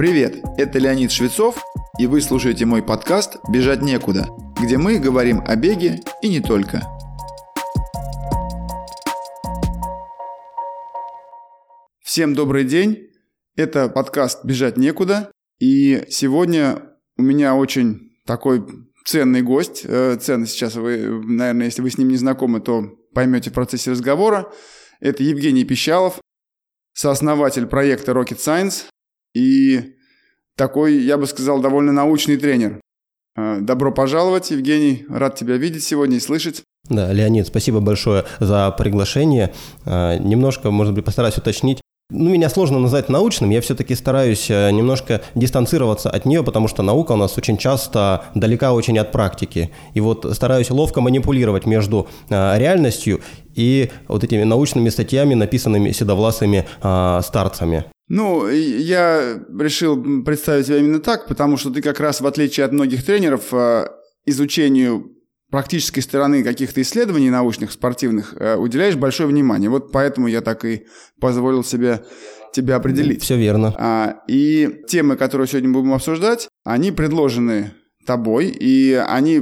Привет, это Леонид Швецов, и вы слушаете мой подкаст «Бежать некуда», где мы говорим о беге и не только. Всем добрый день, это подкаст «Бежать некуда», и сегодня у меня очень такой ценный гость. Э, ценный сейчас вы, наверное, если вы с ним не знакомы, то поймете в процессе разговора. Это Евгений Пищалов, сооснователь проекта Rocket Science и такой, я бы сказал, довольно научный тренер. Э, добро пожаловать, Евгений. Рад тебя видеть сегодня и слышать. Да, Леонид, спасибо большое за приглашение. Э, немножко, может быть, постараюсь уточнить. Ну, меня сложно назвать научным, я все-таки стараюсь э, немножко дистанцироваться от нее, потому что наука у нас очень часто далека очень от практики. И вот стараюсь ловко манипулировать между э, реальностью и вот этими научными статьями, написанными седовласыми э, старцами. Ну, я решил представить тебя именно так, потому что ты как раз, в отличие от многих тренеров, изучению практической стороны каких-то исследований научных, спортивных э, уделяешь большое внимание. Вот поэтому я так и позволил себе тебя определить. Все верно. А, и темы, которые сегодня будем обсуждать, они предложены тобой, и они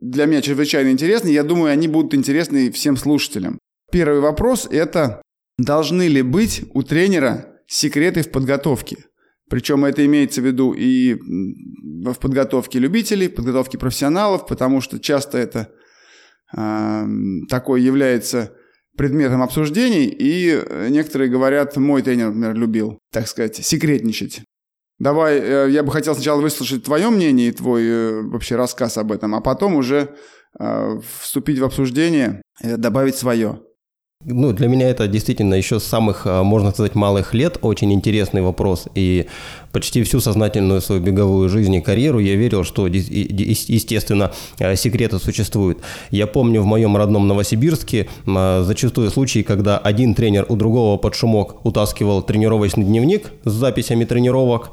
для меня чрезвычайно интересны. Я думаю, они будут интересны всем слушателям. Первый вопрос – это должны ли быть у тренера секреты в подготовке? Причем это имеется в виду и в подготовке любителей, подготовке профессионалов, потому что часто это э, такое является предметом обсуждений, и некоторые говорят, мой тренер, например, любил, так сказать, секретничать. Давай, э, я бы хотел сначала выслушать твое мнение и твой э, вообще рассказ об этом, а потом уже э, вступить в обсуждение, добавить свое. Ну, для меня это действительно еще с самых, а, можно сказать, малых лет очень интересный вопрос. И почти всю сознательную свою беговую жизнь и карьеру я верил, что, естественно, а, секреты существуют. Я помню в моем родном Новосибирске а, зачастую случаи, когда один тренер у другого под шумок утаскивал тренировочный дневник с записями тренировок,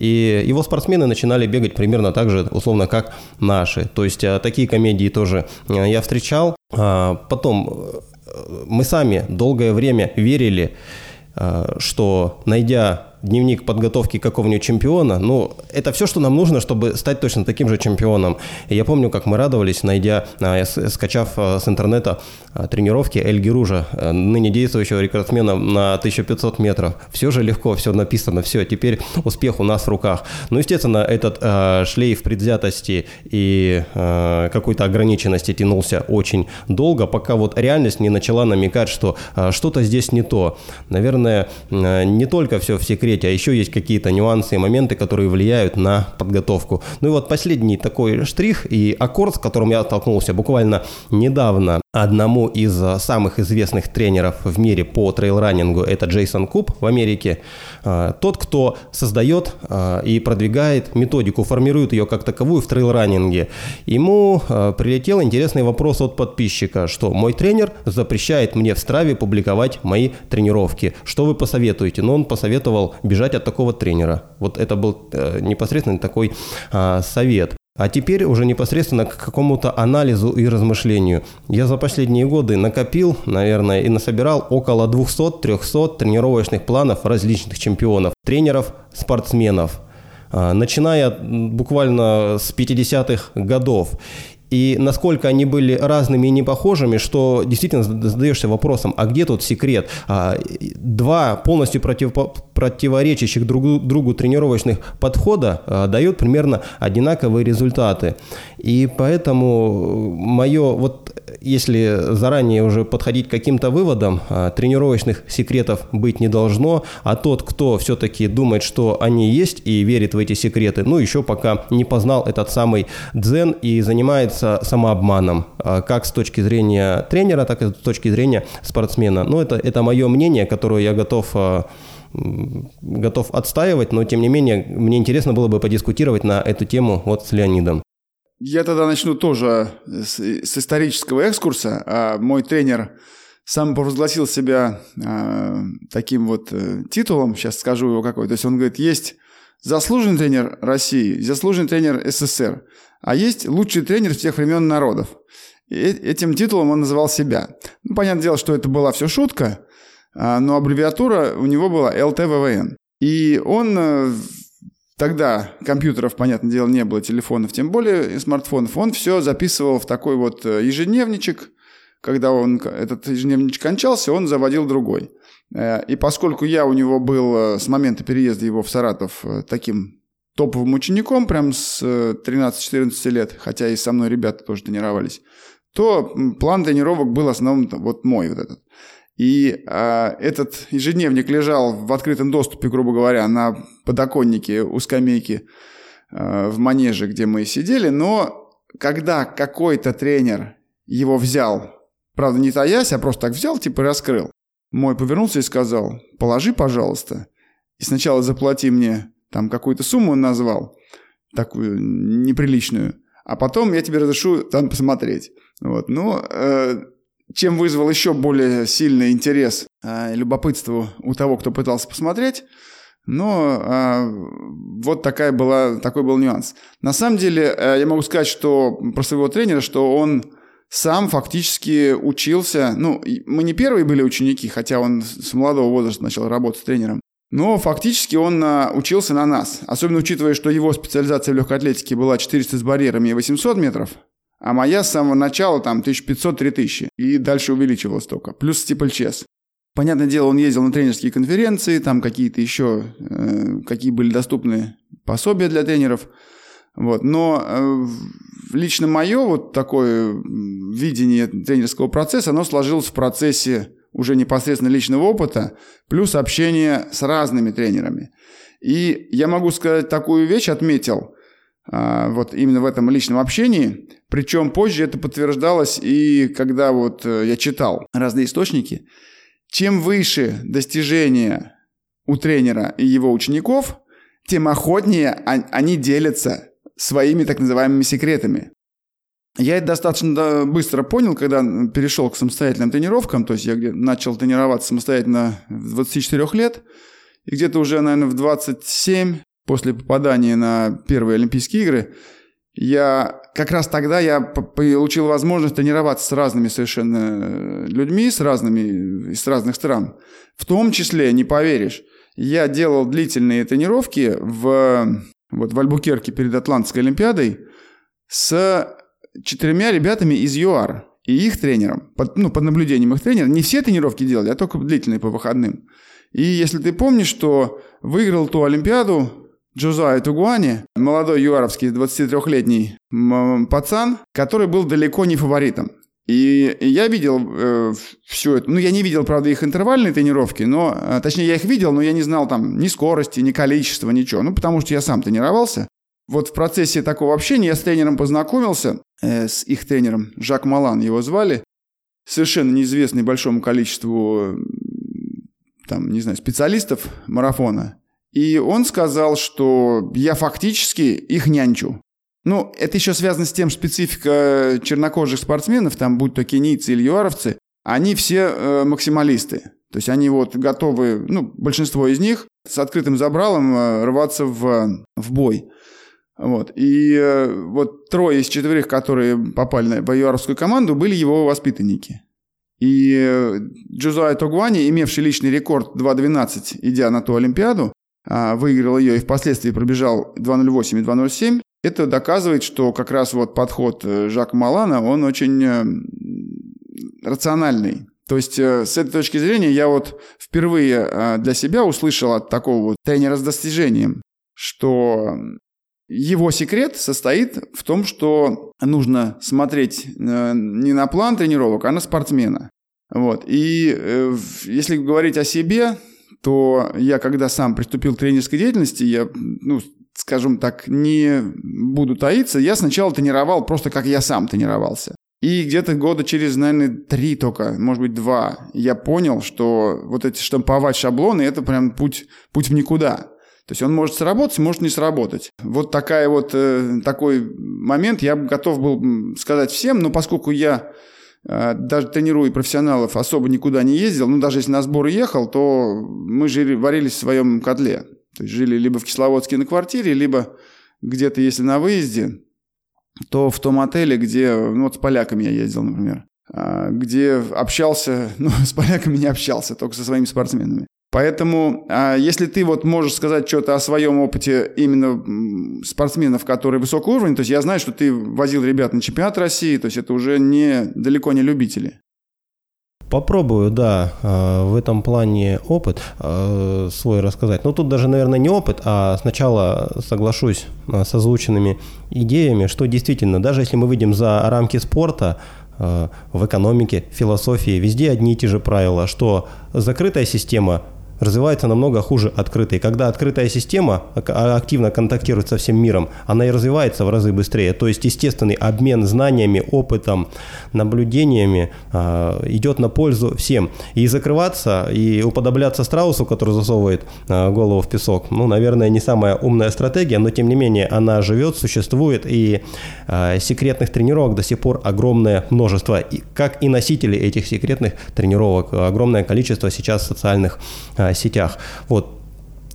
и его спортсмены начинали бегать примерно так же, условно, как наши. То есть такие комедии тоже я встречал. Потом мы сами долгое время верили, э, что найдя дневник подготовки какого-нибудь чемпиона, ну, это все, что нам нужно, чтобы стать точно таким же чемпионом. И я помню, как мы радовались, найдя, а, скачав с интернета тренировки Эль Геружа, ныне действующего рекордсмена на 1500 метров. Все же легко, все написано, все, теперь успех у нас в руках. Ну, естественно, этот э, шлейф предвзятости и э, какой-то ограниченности тянулся очень долго, пока вот реальность не начала намекать, что э, что-то здесь не то. Наверное, э, не только все в секрете, а еще есть какие-то нюансы и моменты, которые влияют на подготовку. Ну и вот последний такой штрих и аккорд, с которым я столкнулся буквально недавно одному из самых известных тренеров в мире по трейл-раннингу, это Джейсон Куб в Америке. А, тот, кто создает а, и продвигает методику, формирует ее как таковую в трейл-раннинге. Ему прилетел интересный вопрос от подписчика, что мой тренер запрещает мне в Страве публиковать мои тренировки. Что вы посоветуете? Но он посоветовал бежать от такого тренера. Вот это был э, непосредственно такой совет. А теперь уже непосредственно к какому-то анализу и размышлению. Я за последние годы накопил, наверное, и насобирал около 200-300 тренировочных планов различных чемпионов, тренеров, спортсменов а, начиная буквально с 50-х годов и насколько они были разными и непохожими, что действительно задаешься вопросом, а где тут секрет? А, два полностью против, противоречащих друг другу тренировочных подхода а, дают примерно одинаковые результаты. И поэтому мое, вот если заранее уже подходить к каким-то выводам, а, тренировочных секретов быть не должно, а тот, кто все-таки думает, что они есть и верит в эти секреты, ну еще пока не познал этот самый дзен и занимается самообманом, а, как с точки зрения тренера, так и с точки зрения спортсмена. Ну, это, это мое мнение, которое я готов а, готов отстаивать, но тем не менее мне интересно было бы подискутировать на эту тему вот с Леонидом. Я тогда начну тоже с, с исторического экскурса. А мой тренер сам провозгласил себя а, таким вот э, титулом, сейчас скажу его какой. То есть он говорит, есть заслуженный тренер России, заслуженный тренер СССР. А есть лучший тренер всех времен народов. И этим титулом он называл себя. Ну, понятное дело, что это была все шутка, а, но аббревиатура у него была ЛТВВН. И он э, тогда компьютеров, понятное дело, не было, телефонов, тем более смартфонов, он все записывал в такой вот э, ежедневничек. Когда он, этот ежедневничек кончался, он заводил другой. Э, и поскольку я у него был с момента переезда его в Саратов таким топовым учеником, прям с 13-14 лет, хотя и со мной ребята тоже тренировались, то план тренировок был основном вот мой вот этот. И э, этот ежедневник лежал в открытом доступе, грубо говоря, на подоконнике у скамейки э, в манеже, где мы сидели. Но когда какой-то тренер его взял, правда, не таясь, а просто так взял, типа раскрыл, мой повернулся и сказал, положи, пожалуйста, и сначала заплати мне там какую-то сумму он назвал, такую неприличную, а потом я тебе разрешу там посмотреть. Вот, ну, э, чем вызвал еще более сильный интерес э, любопытство у того, кто пытался посмотреть. Но э, вот такая была, такой был нюанс. На самом деле, э, я могу сказать, что про своего тренера, что он сам фактически учился. Ну, мы не первые были ученики, хотя он с молодого возраста начал работать с тренером. Но фактически он а, учился на нас. Особенно учитывая, что его специализация в легкой атлетике была 400 с барьерами и 800 метров. А моя с самого начала там 1500-3000. И дальше увеличивалась только. Плюс стипльчес. Понятное дело, он ездил на тренерские конференции, там какие-то еще, э, какие были доступны пособия для тренеров. Вот. Но э, лично мое вот такое видение тренерского процесса, оно сложилось в процессе уже непосредственно личного опыта, плюс общения с разными тренерами. И я могу сказать такую вещь, отметил – вот именно в этом личном общении. Причем позже это подтверждалось и когда вот э, я читал разные источники. Чем выше достижения у тренера и его учеников, тем охотнее они делятся своими так называемыми секретами. Я это достаточно быстро понял, когда перешел к самостоятельным тренировкам, то есть я начал тренироваться самостоятельно в 24 лет, и где-то уже, наверное, в 27 после попадания на первые Олимпийские игры, я как раз тогда я получил возможность тренироваться с разными совершенно э, людьми, с разными, из разных стран. В том числе, не поверишь, я делал длительные тренировки в, вот в Альбукерке перед Атлантской Олимпиадой с четырьмя ребятами из ЮАР и их тренером, под, ну, под наблюдением их тренера. Не все тренировки делали, а только длительные по выходным. И если ты помнишь, что выиграл ту Олимпиаду Джозай Тугуани, молодой юаровский 23-летний пацан, который был далеко не фаворитом. И я видел э, все это. Ну, я не видел, правда, их интервальные тренировки, но, э, точнее, я их видел, но я не знал там ни скорости, ни количества, ничего. Ну, потому что я сам тренировался. Вот в процессе такого общения я с тренером познакомился, э, с их тренером, Жак Малан его звали, совершенно неизвестный большому количеству, там, не знаю, специалистов марафона. И он сказал, что я фактически их нянчу. Ну, это еще связано с тем, специфика чернокожих спортсменов, там, будь то кенийцы или юаровцы, они все э, максималисты. То есть они вот готовы, ну, большинство из них с открытым забралом э, рваться в, в бой. Вот. И э, вот трое из четверых, которые попали на боюаровскую команду, были его воспитанники. И э, Джузай Тогуани, имевший личный рекорд 2.12, идя на ту Олимпиаду, выиграл ее и впоследствии пробежал 2.08 и 2.07, это доказывает, что как раз вот подход э, Жака Малана, он очень э, рациональный. То есть э, с этой точки зрения я вот впервые для себя услышал от такого вот тренера с достижением, что его секрет состоит в том, что нужно смотреть не на план тренировок, а на спортсмена. Вот. И если говорить о себе, то я, когда сам приступил к тренерской деятельности, я, ну, скажем так, не буду таиться, я сначала тренировал просто как я сам тренировался. И где-то года через, наверное, три только, может быть, два, я понял, что вот эти штамповать шаблоны – это прям путь, путь в никуда. То есть он может сработать, может не сработать. Вот такая вот, э, такой момент я готов был сказать всем, но поскольку я даже тренируя профессионалов, особо никуда не ездил. Ну, даже если на сборы ехал, то мы жили, варились в своем котле. То есть жили либо в Кисловодске на квартире, либо где-то, если на выезде, то в том отеле, где, ну вот с поляками я ездил, например, а, где общался, ну, с поляками не общался, только со своими спортсменами. Поэтому, а, если ты вот можешь сказать что-то о своем опыте именно спортсменов, которые высокого уровня, то есть я знаю, что ты возил ребят на чемпионат России, то есть это уже не, далеко не любители. Попробую, да, а, в этом плане опыт а, свой рассказать. Но тут даже, наверное, не опыт, а сначала соглашусь с озвученными идеями, что действительно, даже если мы выйдем за рамки спорта, в экономике, философии, везде одни и те же правила, что закрытая система развивается намного хуже открытой. Когда открытая система а, активно контактирует со всем миром, она и развивается в разы быстрее. То есть естественный обмен знаниями, опытом, наблюдениями э, идет на пользу всем. И закрываться, и уподобляться страусу, который засовывает э, голову в песок, ну, наверное, не самая умная стратегия, но тем не менее она живет, существует, и э, секретных тренировок до сих пор огромное множество. И, как и носители этих секретных тренировок, огромное количество сейчас социальных э, сетях. Вот.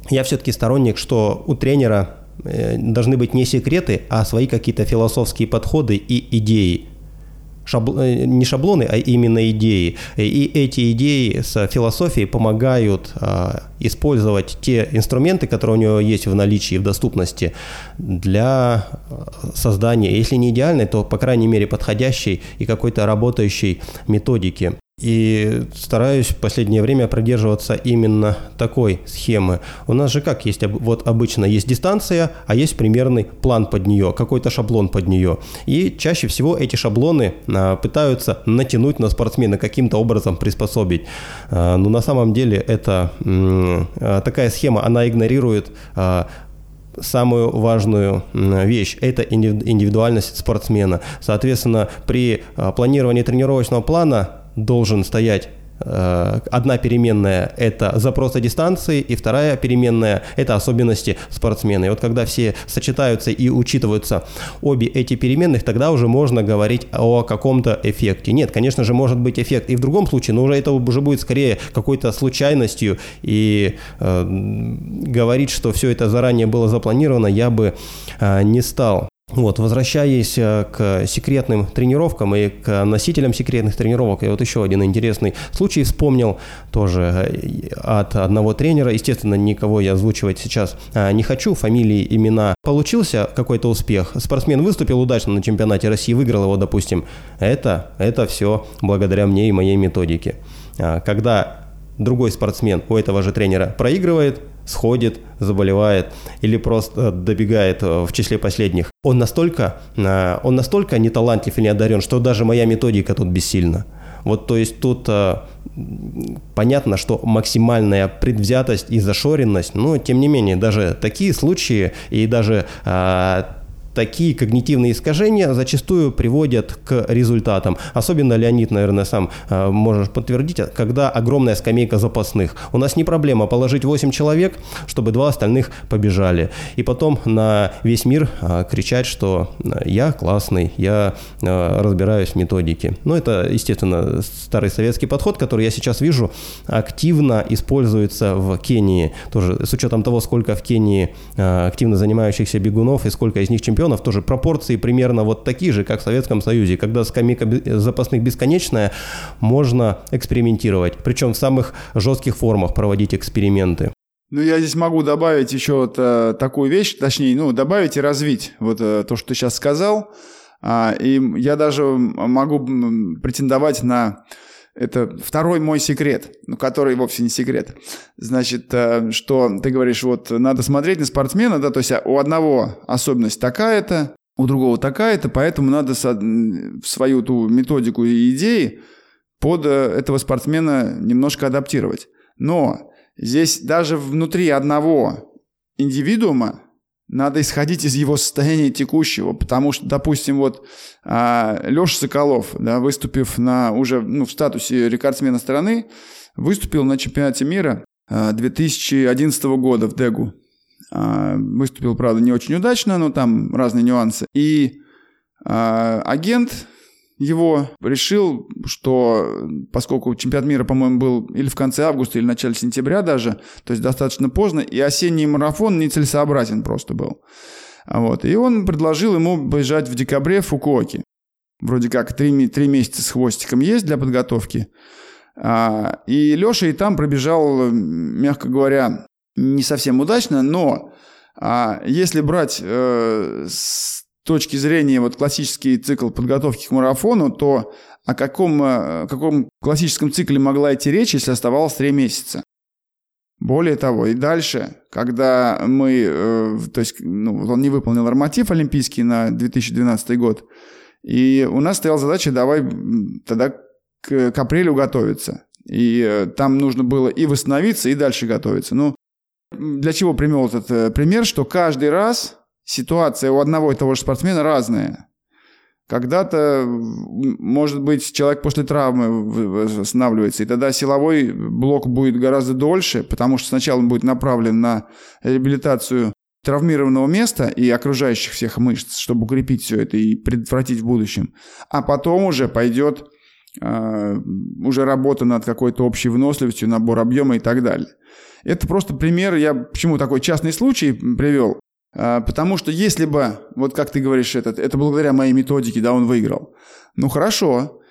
Я все-таки сторонник, что у тренера э, должны быть не секреты, а свои какие-то философские подходы и идеи. Шабл... Э, не шаблоны, а именно идеи. И эти идеи с философией помогают а, использовать те инструменты, которые у него есть в наличии, в доступности, для создания, если не идеальной, то, по крайней мере, подходящей и какой-то работающей методики. И стараюсь в последнее время придерживаться именно такой схемы. У нас же как есть, вот обычно есть дистанция, а есть примерный план под нее, какой-то шаблон под нее. И чаще всего эти шаблоны а, пытаются натянуть на спортсмена, каким-то образом приспособить. А, но на самом деле это а, такая схема, она игнорирует самую важную вещь – это индивидуальность спортсмена. Соответственно, при планировании тренировочного плана должен стоять э, Одна переменная – это запросы дистанции, и вторая переменная – это особенности спортсмена. И вот когда все сочетаются и учитываются обе эти переменных, тогда уже можно говорить о каком-то эффекте. Нет, конечно же, может быть эффект и в другом случае, но уже это уже будет скорее какой-то случайностью. И э, говорить, что все это заранее было запланировано, я бы э, не стал. Вот, возвращаясь э, к секретным тренировкам и к носителям секретных тренировок, я вот еще один интересный случай вспомнил тоже э, от одного тренера. Естественно, никого я озвучивать сейчас э, не хочу, фамилии, имена. Получился какой-то успех, спортсмен выступил удачно на чемпионате России, выиграл его, допустим. Это, это все благодаря мне и моей методике. Когда другой спортсмен у этого же тренера проигрывает, сходит, заболевает или просто добегает в числе последних. Он настолько, э, он настолько не талантлив и не одарен, что даже моя методика тут бессильна. Вот, то есть тут э, понятно, что максимальная предвзятость и зашоренность, но тем не менее даже такие случаи и даже э, такие когнитивные искажения зачастую приводят к результатам. Особенно Леонид, наверное, сам э, можешь подтвердить, когда огромная скамейка запасных. У нас не проблема положить 8 человек, чтобы два остальных побежали. И потом на весь мир э, кричать, что э, я классный, я э, разбираюсь в методике. Ну, это, естественно, старый советский подход, который я сейчас вижу, активно используется в Кении. Тоже с учетом того, сколько в Кении э, активно занимающихся бегунов и сколько из них чемпионов, чемпионов тоже пропорции примерно вот такие же, как в Советском Союзе. Когда скамейка запасных бесконечная, можно экспериментировать. Причем в самых жестких формах проводить эксперименты. Ну, я здесь могу добавить еще вот, э, такую вещь, точнее, ну, добавить и развить вот э, то, что ты сейчас сказал. А, и я даже могу претендовать на это второй мой секрет, ну, который вовсе не секрет. Значит, э, что ты говоришь, вот надо смотреть на спортсмена, да, то есть у одного особенность такая-то, у другого такая-то, поэтому надо свою ту методику и идеи под э, этого спортсмена немножко адаптировать. Но здесь даже внутри одного индивидуума надо исходить из его состояния текущего, потому что, допустим, вот а, Леша Соколов, да, выступив на уже ну, в статусе рекордсмена страны, выступил на чемпионате мира а, 2011 года в Дегу. А, выступил, правда, не очень удачно, но там разные нюансы. И а, агент его решил, что поскольку чемпионат мира, по-моему, был или в конце августа, или в начале сентября даже, то есть достаточно поздно, и осенний марафон нецелесообразен просто был. Вот. И он предложил ему бежать в декабре в Фукуоке. Вроде как три, три месяца с хвостиком есть для подготовки. А, и Леша и там пробежал, мягко говоря, не совсем удачно, но а, если брать э, с точки зрения вот классический цикл подготовки к марафону, то о каком, э, о каком классическом цикле могла идти речь, если оставалось 3 месяца? Более того, и дальше, когда мы, э, то есть, ну, он не выполнил норматив олимпийский на 2012 год, и у нас стояла задача, давай тогда к, к апрелю готовиться. И э, там нужно было и восстановиться, и дальше готовиться. Ну, для чего привел этот э, пример, что каждый раз ситуация у одного и того же спортсмена разная. Когда-то, может быть, человек после травмы восстанавливается, и тогда силовой блок будет гораздо дольше, потому что сначала он будет направлен на реабилитацию травмированного места и окружающих всех мышц, чтобы укрепить все это и предотвратить в будущем. А потом уже пойдет э, уже работа над какой-то общей выносливостью, набор объема и так далее. Это просто пример, я почему такой частный случай привел. А, потому что если бы, вот как ты говоришь, это, это благодаря моей методике, да, он выиграл. Ну хорошо,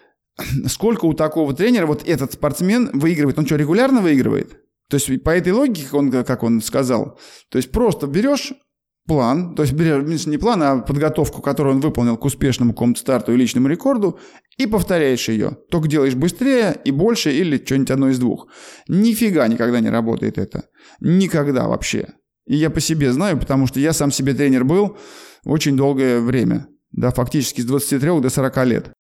сколько у такого тренера вот этот спортсмен выигрывает? Он что, регулярно выигрывает? То есть по этой логике, он, как он сказал, то есть просто берешь план, то есть берешь не план, а подготовку, которую он выполнил к успешному какому-то старту и личному рекорду, и повторяешь ее. Только делаешь быстрее и больше или что-нибудь одно из двух. Нифига никогда не работает это. Никогда вообще. И я по себе знаю, потому что я сам себе тренер был очень долгое время. Да, фактически с 23 до 40 лет.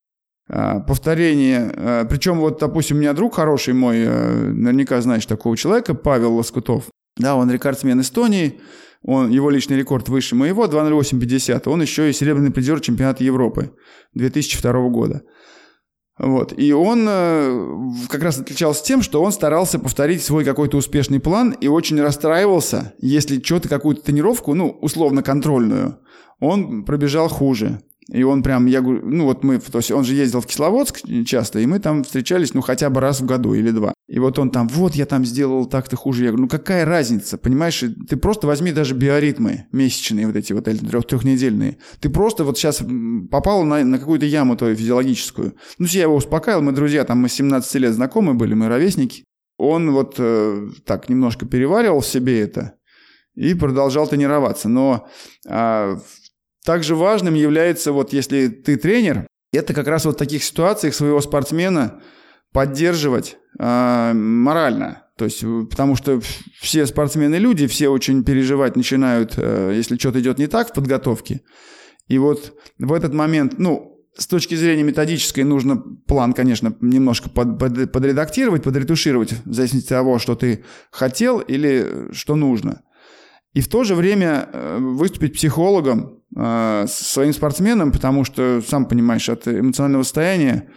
А, повторение. А, причем вот, допустим, у меня друг хороший мой, а, наверняка знаешь такого человека, Павел Лоскутов. Да, он рекордсмен Эстонии. Он, его личный рекорд выше моего, 2.0850. Он еще и серебряный призер чемпионата Европы 2002 года. Вот. И он э, как раз отличался тем, что он старался повторить свой какой-то успешный план и очень расстраивался, если что-то, какую-то тренировку, ну, условно контрольную, он пробежал хуже. И он прям, я говорю, ну вот мы, то есть он же ездил в Кисловодск часто, и мы там встречались, ну хотя бы раз в году или два. И вот он там, вот я там сделал так-то хуже. Я говорю, ну какая разница, понимаешь? Ты просто возьми даже биоритмы месячные вот эти вот, или трех, трехнедельные. Ты просто вот сейчас попал на, на какую-то яму твою физиологическую. Ну, я его успокаивал, мы друзья, там мы 17 лет знакомы были, мы ровесники. Он вот э, так немножко переваривал в себе это и продолжал тренироваться. Но э, также важным является, вот если ты тренер, это как раз вот в таких ситуациях своего спортсмена поддерживать э, морально. То есть, потому что все спортсмены люди, все очень переживать начинают, э, если что-то идет не так в подготовке. И вот в этот момент, ну, с точки зрения методической нужно план, конечно, немножко под, под, подредактировать, подретушировать, в зависимости от того, что ты хотел или что нужно. И в то же время э, выступить психологом, э, своим спортсменом, потому что, сам понимаешь, от эмоционального состояния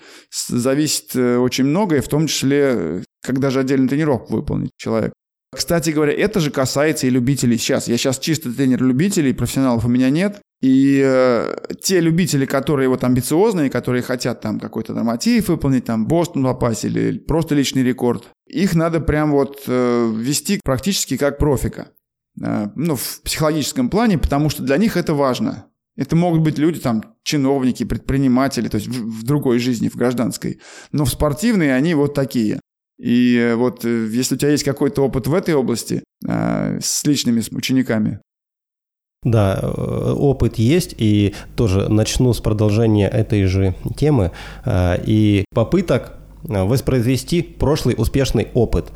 зависит э, очень многое, в том числе, когда же отдельный тренировку выполнить человек. Кстати говоря, это же касается и любителей сейчас. Я сейчас чисто тренер любителей, профессионалов у меня нет. И э, те любители, которые вот амбициозные, которые хотят там какой-то норматив выполнить, там Бостон попасть или просто личный рекорд, их надо прям вот э, вести практически как профика. Э, ну, в психологическом плане, потому что для них это важно. Это могут быть люди, там, чиновники, предприниматели, то есть в, в другой жизни, в гражданской. Но в спортивной они вот такие. И вот э, если у тебя есть какой-то опыт в этой области э, с личными учениками. Да, опыт есть, и тоже начну с продолжения этой же темы и попыток воспроизвести прошлый успешный опыт.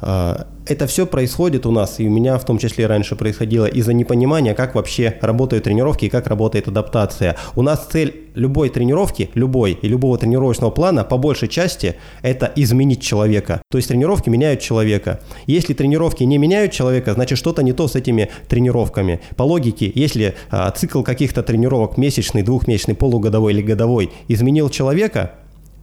А, это все происходит у нас, и у меня в том числе раньше происходило из-за непонимания, как вообще работают тренировки и как работает адаптация. У нас цель любой тренировки, любой и любого тренировочного плана по большей части это изменить человека. То есть тренировки меняют человека. Если тренировки не меняют человека, значит что-то не то с этими тренировками. По логике, если а, цикл каких-то тренировок месячный, двухмесячный, полугодовой или годовой изменил человека,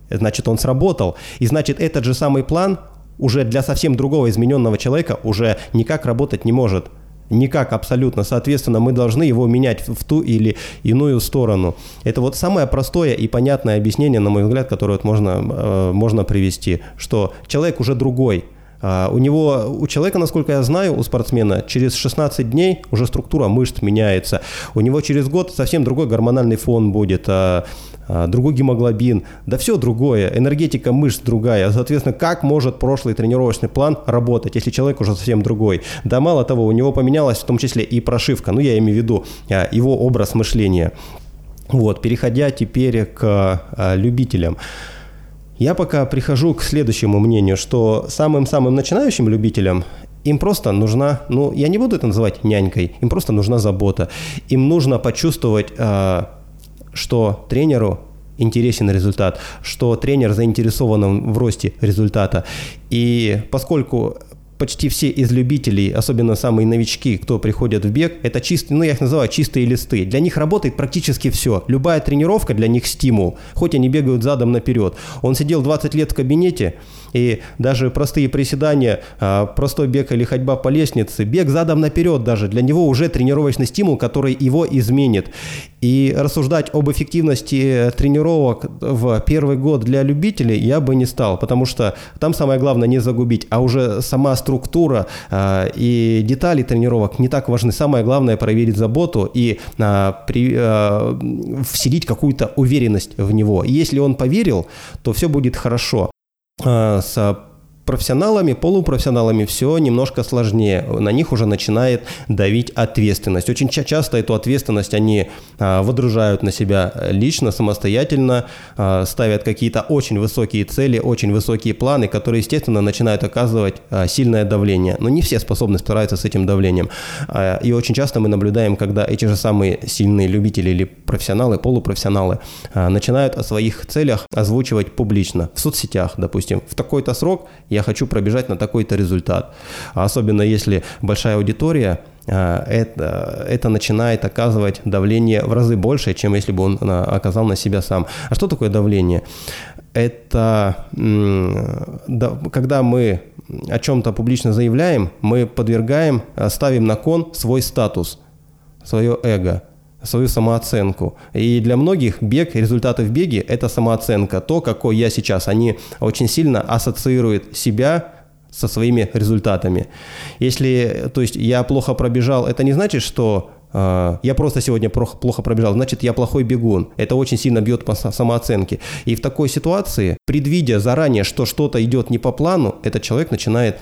значит он сработал. И значит этот же самый план уже для совсем другого измененного человека уже никак работать не может. Никак абсолютно. Соответственно, мы должны его менять в ту или иную сторону. Это вот самое простое и понятное объяснение, на мой взгляд, которое вот можно, э, можно привести, что человек уже другой. А, у него, у человека, насколько я знаю, у спортсмена, через 16 дней уже структура мышц меняется. У него через год совсем другой гормональный фон будет, а, другой гемоглобин, да все другое, энергетика мышц другая. Соответственно, как может прошлый тренировочный план работать, если человек уже совсем другой? Да мало того, у него поменялась в том числе и прошивка, ну я имею в виду его образ мышления. Вот, переходя теперь к любителям. Я пока прихожу к следующему мнению, что самым-самым начинающим любителям им просто нужна, ну, я не буду это называть нянькой, им просто нужна забота. Им нужно почувствовать, что тренеру интересен результат, что тренер заинтересован в росте результата. И поскольку почти все из любителей, особенно самые новички, кто приходят в бег, это чистые, ну я их называю чистые листы. Для них работает практически все. Любая тренировка для них стимул, хоть они бегают задом наперед. Он сидел 20 лет в кабинете, и даже простые приседания, а, простой бег или ходьба по лестнице, бег задом наперед даже, для него уже тренировочный стимул, который его изменит. И рассуждать об эффективности тренировок в первый год для любителей я бы не стал, потому что там самое главное не загубить, а уже сама структура э, и детали тренировок не так важны. Самое главное проверить заботу и э, вселить какую-то уверенность в него. И если он поверил, то все будет хорошо. С профессионалами, полупрофессионалами все немножко сложнее. На них уже начинает давить ответственность. Очень часто эту ответственность они а, водружают на себя лично, самостоятельно, а, ставят какие-то очень высокие цели, очень высокие планы, которые, естественно, начинают оказывать а, сильное давление. Но не все способны справиться с этим давлением. А, и очень часто мы наблюдаем, когда эти же самые сильные любители или профессионалы, полупрофессионалы а, начинают о своих целях озвучивать публично в соцсетях, допустим. В такой-то срок я я хочу пробежать на такой-то результат. А особенно если большая аудитория, а, это, это начинает оказывать давление в разы больше, чем если бы он а, оказал на себя сам. А что такое давление? Это когда мы о чем-то публично заявляем, мы подвергаем, ставим на кон свой статус, свое эго свою самооценку. И для многих бег, результаты в беге – это самооценка. То, какой я сейчас. Они очень сильно ассоциируют себя со своими результатами. Если, то есть я плохо пробежал, это не значит, что я просто сегодня плохо пробежал, значит, я плохой бегун. Это очень сильно бьет по самооценке. И в такой ситуации, предвидя заранее, что что-то идет не по плану, этот человек начинает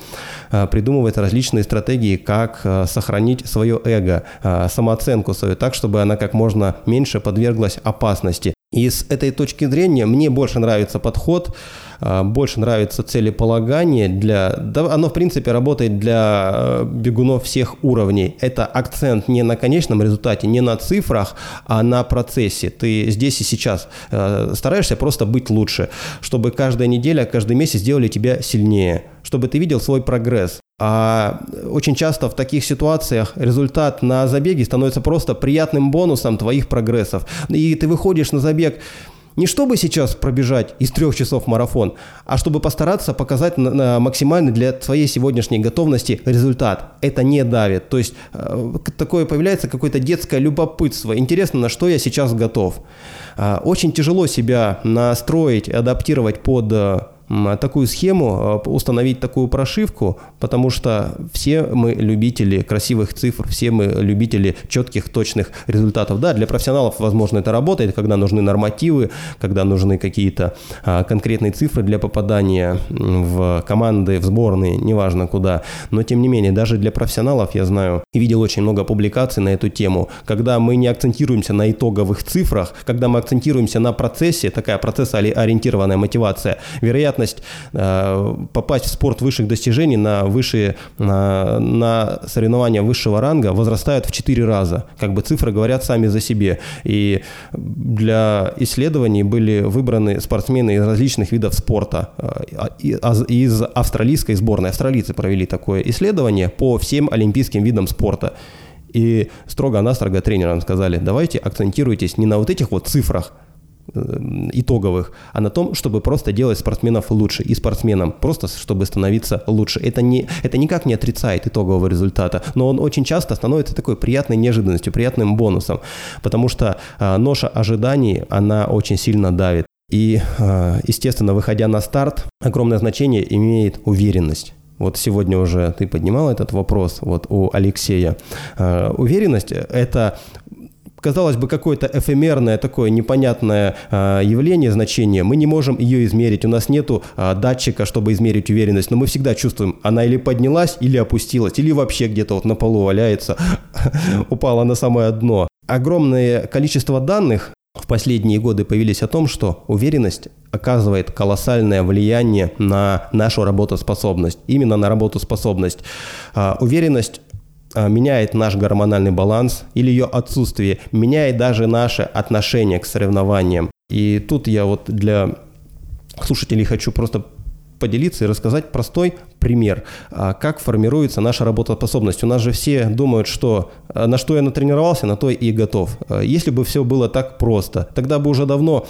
а, придумывать различные стратегии, как а, сохранить свое эго, самооценку свою, так, чтобы она как можно меньше подверглась опасности. И с этой точки зрения мне больше нравится подход, а, больше нравится целеполагание для... Да, оно, в принципе, работает для э, бегунов всех уровней. Это акцент не на конечном результате, не на цифрах, а на процессе. Ты здесь и сейчас э, стараешься просто быть лучше, чтобы каждая неделя, каждый месяц сделали тебя сильнее, чтобы ты видел свой прогресс. А очень часто в таких ситуациях результат на забеге становится просто приятным бонусом твоих прогрессов. И ты выходишь на забег не чтобы сейчас пробежать из трех часов марафон, а чтобы постараться показать максимальный для твоей сегодняшней готовности результат. Это не давит. То есть э, такое появляется какое-то детское любопытство. Интересно, на что я сейчас готов. Э, очень тяжело себя настроить, адаптировать под э, такую схему, а, установить такую прошивку, потому что все мы любители красивых цифр, все мы любители четких, точных результатов. Да, для профессионалов, возможно, это работает, когда нужны нормативы, когда нужны какие-то а, конкретные цифры для попадания в команды, в сборные, неважно куда. Но, тем не менее, даже для профессионалов, я знаю, и видел очень много публикаций на эту тему, когда мы не акцентируемся на итоговых цифрах, когда мы акцентируемся на процессе, такая процессоориентированная мотивация, вероятно, вероятность э, попасть в спорт высших достижений на высшие, на, на соревнования высшего ранга возрастает в 4 раза. Как бы цифры говорят сами за себе. И для исследований были выбраны спортсмены из различных видов спорта. Э, из австралийской сборной. Австралийцы провели такое исследование по всем олимпийским видам спорта. И строго-настрого тренерам сказали, давайте акцентируйтесь не на вот этих вот цифрах, итоговых, а на том, чтобы просто делать спортсменов лучше и спортсменам, просто чтобы становиться лучше. Это, не, это никак не отрицает итогового результата, но он очень часто становится такой приятной неожиданностью, приятным бонусом, потому что э, ноша ожиданий, она очень сильно давит. И, э, естественно, выходя на старт, огромное значение имеет уверенность вот сегодня уже ты поднимал этот вопрос вот у Алексея. Э, уверенность – это казалось бы, какое-то эфемерное, такое непонятное э, явление, значение, мы не можем ее измерить. У нас нету э, датчика, чтобы измерить уверенность, но мы всегда чувствуем, она или поднялась, или опустилась, или вообще где-то вот на полу валяется, упала на самое дно. Огромное количество данных в последние годы появились о том, что уверенность оказывает колоссальное влияние на нашу работоспособность. Именно на работоспособность. А, уверенность а, меняет наш гормональный баланс или ее отсутствие, меняет даже наше отношение к соревнованиям. И тут я вот для слушателей хочу просто поделиться и рассказать простой пример, а, как формируется наша работоспособность. У нас же все думают, что а, на что я натренировался, на то и готов. А, если бы все было так просто, тогда бы уже давно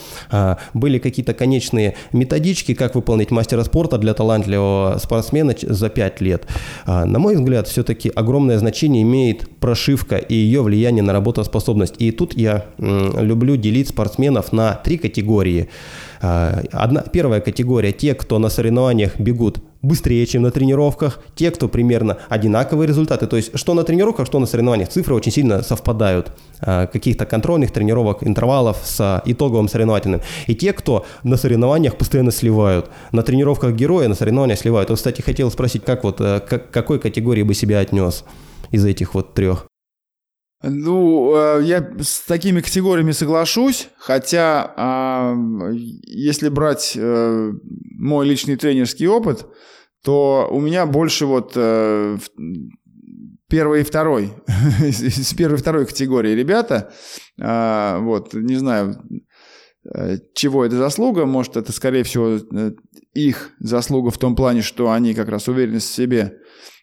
были какие-то конечные методички, как выполнить мастера спорта для талантливого спортсмена за 5 лет. На мой взгляд, все-таки огромное значение имеет прошивка и ее влияние на работоспособность. И тут я люблю делить спортсменов на три категории. Одна, первая категория – те, кто на соревнованиях бегут быстрее, чем на тренировках, те, кто примерно одинаковые результаты. То есть, что на тренировках, что на соревнованиях, цифры очень сильно совпадают. А, каких-то контрольных тренировок, интервалов с итоговым соревновательным. И те, кто на соревнованиях постоянно сливают. На тренировках героя, на соревнованиях сливают. Вот, кстати, хотел спросить, как вот, э, к какой категории бы себя отнес из этих вот трех? Ну, э, я с такими категориями соглашусь, хотя а, если брать э, мой личный тренерский опыт, то у меня больше вот э, первой и второй, с первой и второй категории ребята, а, вот, не знаю, чего это заслуга, может, это, скорее всего, их заслуга в том плане, что они как раз уверенность в себе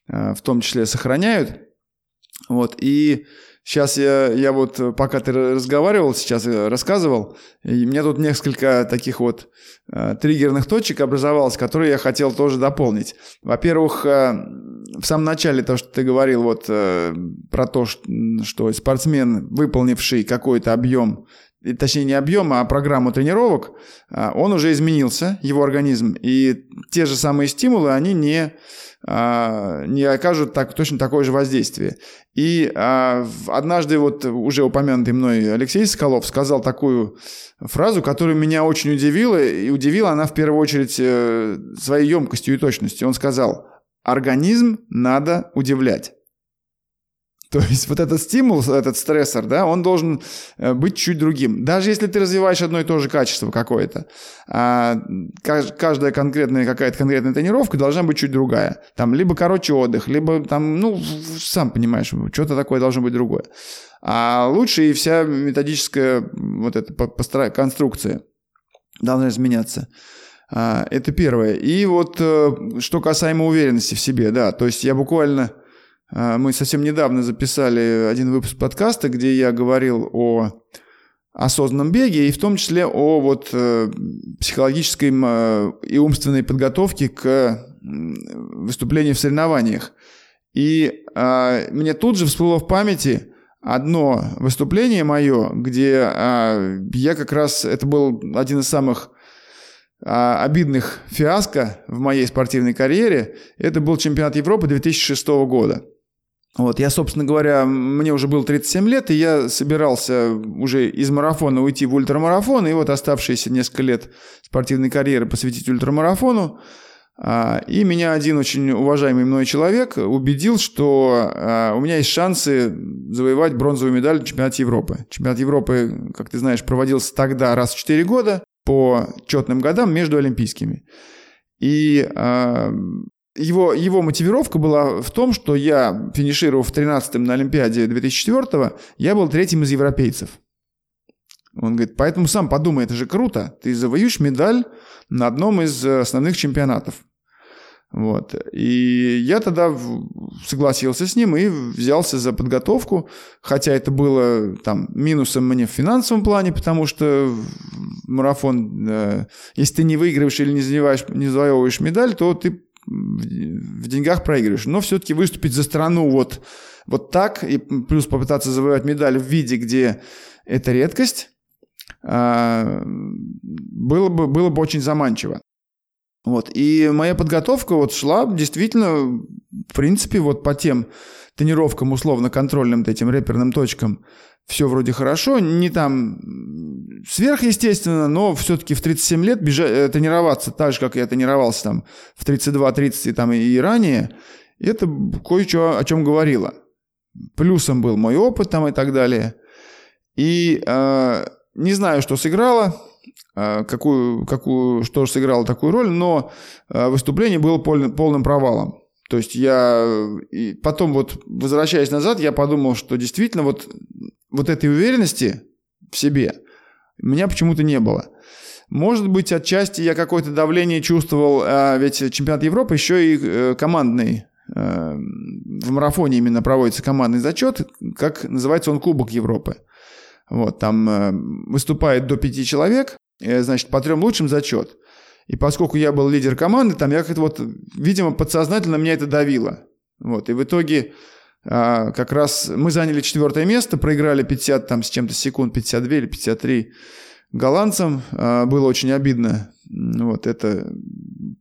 в том числе сохраняют, вот, и Сейчас я, я вот, э, пока ты разговаривал, сейчас рассказывал, и у меня тут несколько таких вот э, триггерных точек образовалось, которые я хотел тоже дополнить. Во-первых, э, в самом начале то, что ты говорил вот э, про то, что, что спортсмен, выполнивший какой-то объем точнее не объем, а программу тренировок, э, он уже изменился, его организм, и те же самые стимулы, они не не окажут так, точно такое же воздействие. И а, однажды вот уже упомянутый мной Алексей Соколов сказал такую фразу, которая меня очень удивила, и удивила она в первую очередь э, своей емкостью и точностью. Он сказал, организм надо удивлять. То есть вот этот стимул, этот стрессор, да, он должен э, быть чуть другим. Даже если ты развиваешь одно и то же качество какое-то, а каждая конкретная какая-то конкретная тренировка должна быть чуть другая. Там либо короче отдых, либо там, ну, сам понимаешь, что-то такое должно быть другое. А лучше и вся методическая вот эта конструкция должна изменяться. А, это первое. И вот э, что касаемо уверенности в себе, да, то есть я буквально мы совсем недавно записали один выпуск подкаста, где я говорил о осознанном беге и в том числе о вот э, психологической э, и умственной подготовке к выступлению в соревнованиях. И э, мне тут же всплыло в памяти одно выступление мое, где э, я как раз, это был один из самых обидных фиаско в моей спортивной карьере. Это был чемпионат Европы 2006 года. Вот, я, собственно говоря, мне уже было 37 лет, и я собирался уже из марафона уйти в ультрамарафон, и вот оставшиеся несколько лет спортивной карьеры посвятить ультрамарафону. А, и меня один очень уважаемый мной человек убедил, что а, у меня есть шансы завоевать бронзовую медаль в чемпионате Европы. Чемпионат Европы, как ты знаешь, проводился тогда раз в 4 года по четным годам между Олимпийскими. И а, его, его мотивировка была в том, что я, финишировав 13-м на Олимпиаде 2004 я был третьим из европейцев. Он говорит, поэтому сам подумай, это же круто. Ты завоюешь медаль на одном из основных чемпионатов. Вот. И я тогда согласился с ним и взялся за подготовку, хотя это было там минусом мне в финансовом плане, потому что марафон, э, если ты не выигрываешь или не завоеваешь, не завоевываешь медаль, то ты в деньгах проигрываешь. Но все-таки выступить за страну вот, вот так, и плюс попытаться завоевать медаль в виде, где это редкость, а, было бы, было бы очень заманчиво. Вот. И моя подготовка вот шла действительно, в принципе, вот по тем тренировкам условно-контрольным этим реперным точкам все вроде хорошо, не там сверхъестественно, но все-таки в 37 лет бежать, э, тренироваться так же, как я тренировался там в 32-30 и, там, и ранее, это кое-что о чем говорило. Плюсом был мой опыт там и так далее. И э, не знаю, что сыграло, э, какую, какую, что же сыграло такую роль, но э, выступление было пол, полным провалом. То есть я и потом вот возвращаясь назад, я подумал, что действительно вот, вот этой уверенности в себе меня почему-то не было. Может быть, отчасти я какое-то давление чувствовал, а ведь чемпионат Европы еще и э, командный. Э, в марафоне именно проводится командный зачет, как называется он Кубок Европы. Вот, там э, выступает до пяти человек, значит, по трем лучшим зачет. И поскольку я был лидер команды, там я как-то вот, видимо, подсознательно меня это давило. Вот, и в итоге как раз мы заняли четвертое место, проиграли 50 там с чем-то секунд, 52 или 53 голландцам. А, было очень обидно вот это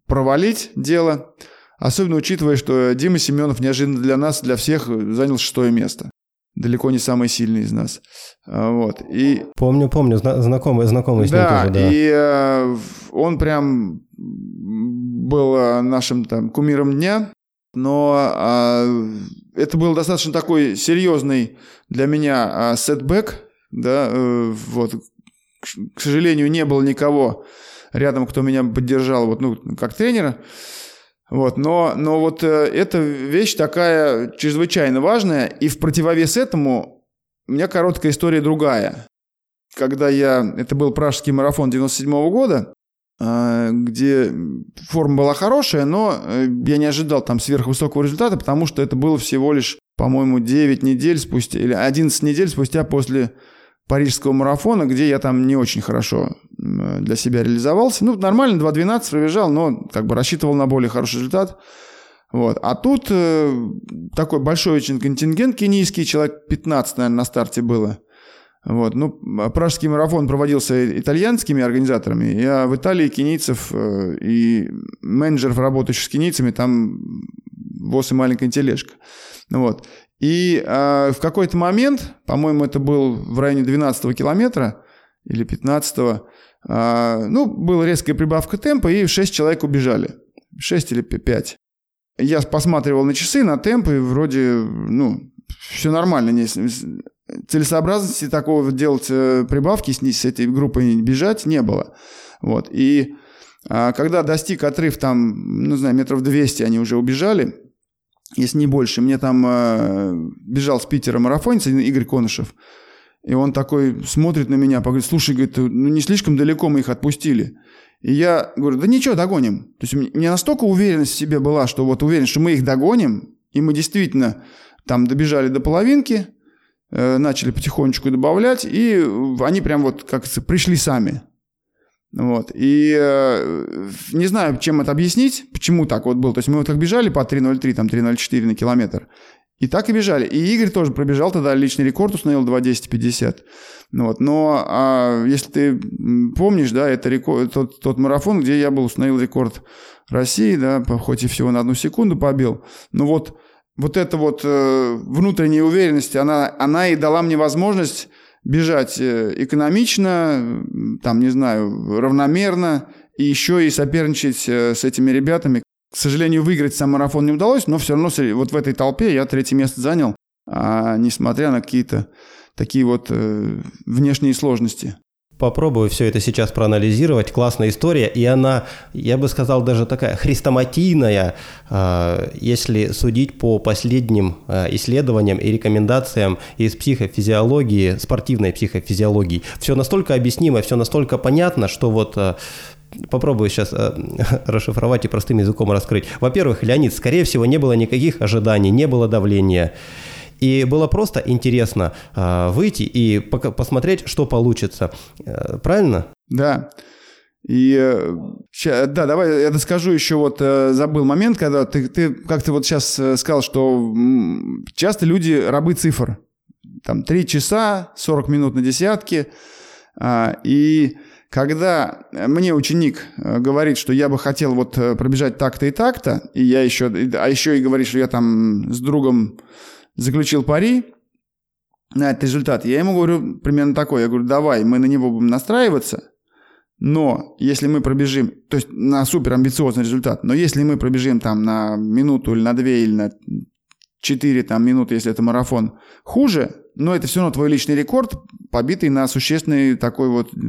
провалить дело. Особенно учитывая, что Дима Семенов неожиданно для нас, для всех занял шестое место далеко не самый сильный из нас. А, вот. И... Помню, помню, знакомый, знакомый с да, ним тоже, да. и э, он прям был э, нашим там кумиром дня, но э, это был достаточно такой серьезный для меня э, setback, да, э, вот, к сожалению, не было никого рядом, кто меня поддержал, вот, ну, как тренера, вот, но, но вот э, эта вещь такая чрезвычайно важная, и в противовес этому у меня короткая история другая. Когда я, это был пражский марафон 97 -го года, где форма была хорошая, но э, я не ожидал там сверхвысокого результата, потому что это было всего лишь, по-моему, 9 недель спустя, или 11 недель спустя после парижского марафона, где я там не очень хорошо для себя реализовался. Ну, нормально, 2.12 пробежал, но как бы рассчитывал на более хороший результат. Вот. А тут э, такой большой очень контингент кенийский, человек 15, наверное, на старте было. Вот. Ну, пражский марафон проводился итальянскими организаторами. Я в Италии кенийцев э, и менеджеров, работающих с кенийцами, там ВОЗ и маленькая тележка. Вот. И э, в какой-то момент, по-моему, это был в районе 12 километра или 15 э, ну, была резкая прибавка темпа, и 6 человек убежали. 6 или 5. Я посматривал на часы, на темп, и вроде, ну, все нормально. Целесообразности такого делать э, прибавки с, с этой группой бежать не было. Вот. И а, когда достиг отрыв там, ну, знаю, метров 200 они уже убежали, если не больше. Мне там э, бежал с Питера марафонец Игорь Конышев, и он такой смотрит на меня, говорит, слушай, говорит, ну не слишком далеко мы их отпустили. И я говорю, да ничего, догоним. То есть у меня настолько уверенность в себе была, что вот уверен, что мы их догоним, и мы действительно там добежали до половинки, начали потихонечку добавлять, и они прям вот как пришли сами. Вот. И э, не знаю, чем это объяснить, почему так вот было. То есть мы вот как бежали по 3.03, там 3.04 на километр. И так и бежали. И Игорь тоже пробежал тогда личный рекорд, установил 2.10.50. Ну вот. Но а, если ты помнишь, да, это рекорд, тот, тот марафон, где я был, установил рекорд России, да, хоть и всего на одну секунду побил. Но вот, вот эта вот э, внутренняя уверенность, она, она и дала мне возможность бежать э, экономично, там, не знаю, равномерно, и еще и соперничать э, с этими ребятами. К сожалению, выиграть сам марафон не удалось, но все равно вот в этой толпе я третье место занял, а несмотря на какие-то такие вот э, внешние сложности попробую все это сейчас проанализировать. Классная история, и она, я бы сказал, даже такая хрестоматийная, а, если судить по последним а, исследованиям и рекомендациям из психофизиологии, спортивной психофизиологии. Все настолько объяснимо, все настолько понятно, что вот а, Попробую сейчас расшифровать и простым языком раскрыть. Во-первых, Леонид, скорее всего, не было никаких ожиданий, не было давления. И было просто интересно э, выйти и посмотреть, что получится. Э, правильно? Да. И э, да, давай я доскажу еще вот э, забыл момент, когда ты, ты как ты вот сейчас э, сказал, что часто люди рабы цифр. Там 3 часа, 40 минут на десятки. А, и Когда мне ученик говорит, что я бы хотел вот пробежать так-то и так-то, и я еще, а еще и говорит, что я там с другом заключил пари на этот результат, я ему говорю примерно такое, я говорю, давай, мы на него будем настраиваться, но если мы пробежим, то есть на супер амбициозный результат, но если мы пробежим там на минуту или на две или на четыре там минуты, если это марафон, хуже, но это все равно твой личный рекорд, побитый на существенный такой вот э,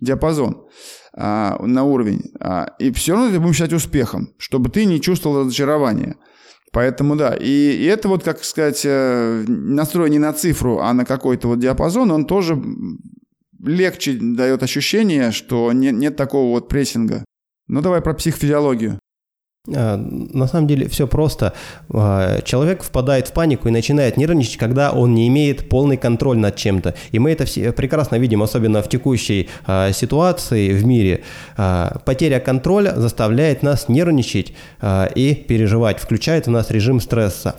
диапазон а, на уровень. А, и все равно это будем считать успехом, чтобы ты не чувствовал разочарования. Поэтому да, и, и это вот, как сказать, э, настрой не на цифру, а на какой-то вот диапазон, он тоже легче дает ощущение, что нет, нет такого вот прессинга. Ну давай про психофизиологию. А, на самом деле все просто. А, человек впадает в панику и начинает нервничать, когда он не имеет полный контроль над чем-то. И мы это все прекрасно видим, особенно в текущей а, ситуации в мире. Потеря контроля заставляет нас нервничать и переживать, включает в нас режим стресса.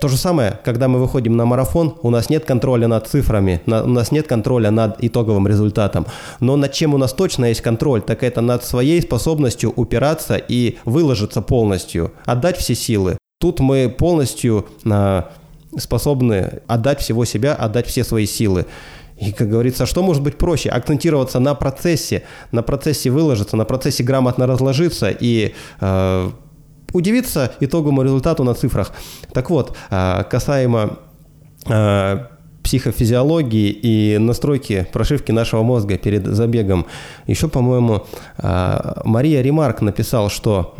То же самое, когда мы выходим на марафон, у нас нет контроля над цифрами, на, у нас нет контроля над итоговым результатом. Но над чем у нас точно есть контроль, так это над своей способностью упираться и выложиться полностью, отдать все силы. Тут мы полностью а, способны отдать всего себя, отдать все свои силы. И, как говорится, что может быть проще? Акцентироваться на процессе, на процессе выложиться, на процессе грамотно разложиться и э, удивиться итоговому результату на цифрах. Так вот, а, касаемо а, психофизиологии и настройки прошивки нашего мозга перед забегом. Еще, по-моему, а, Мария Ремарк написал, что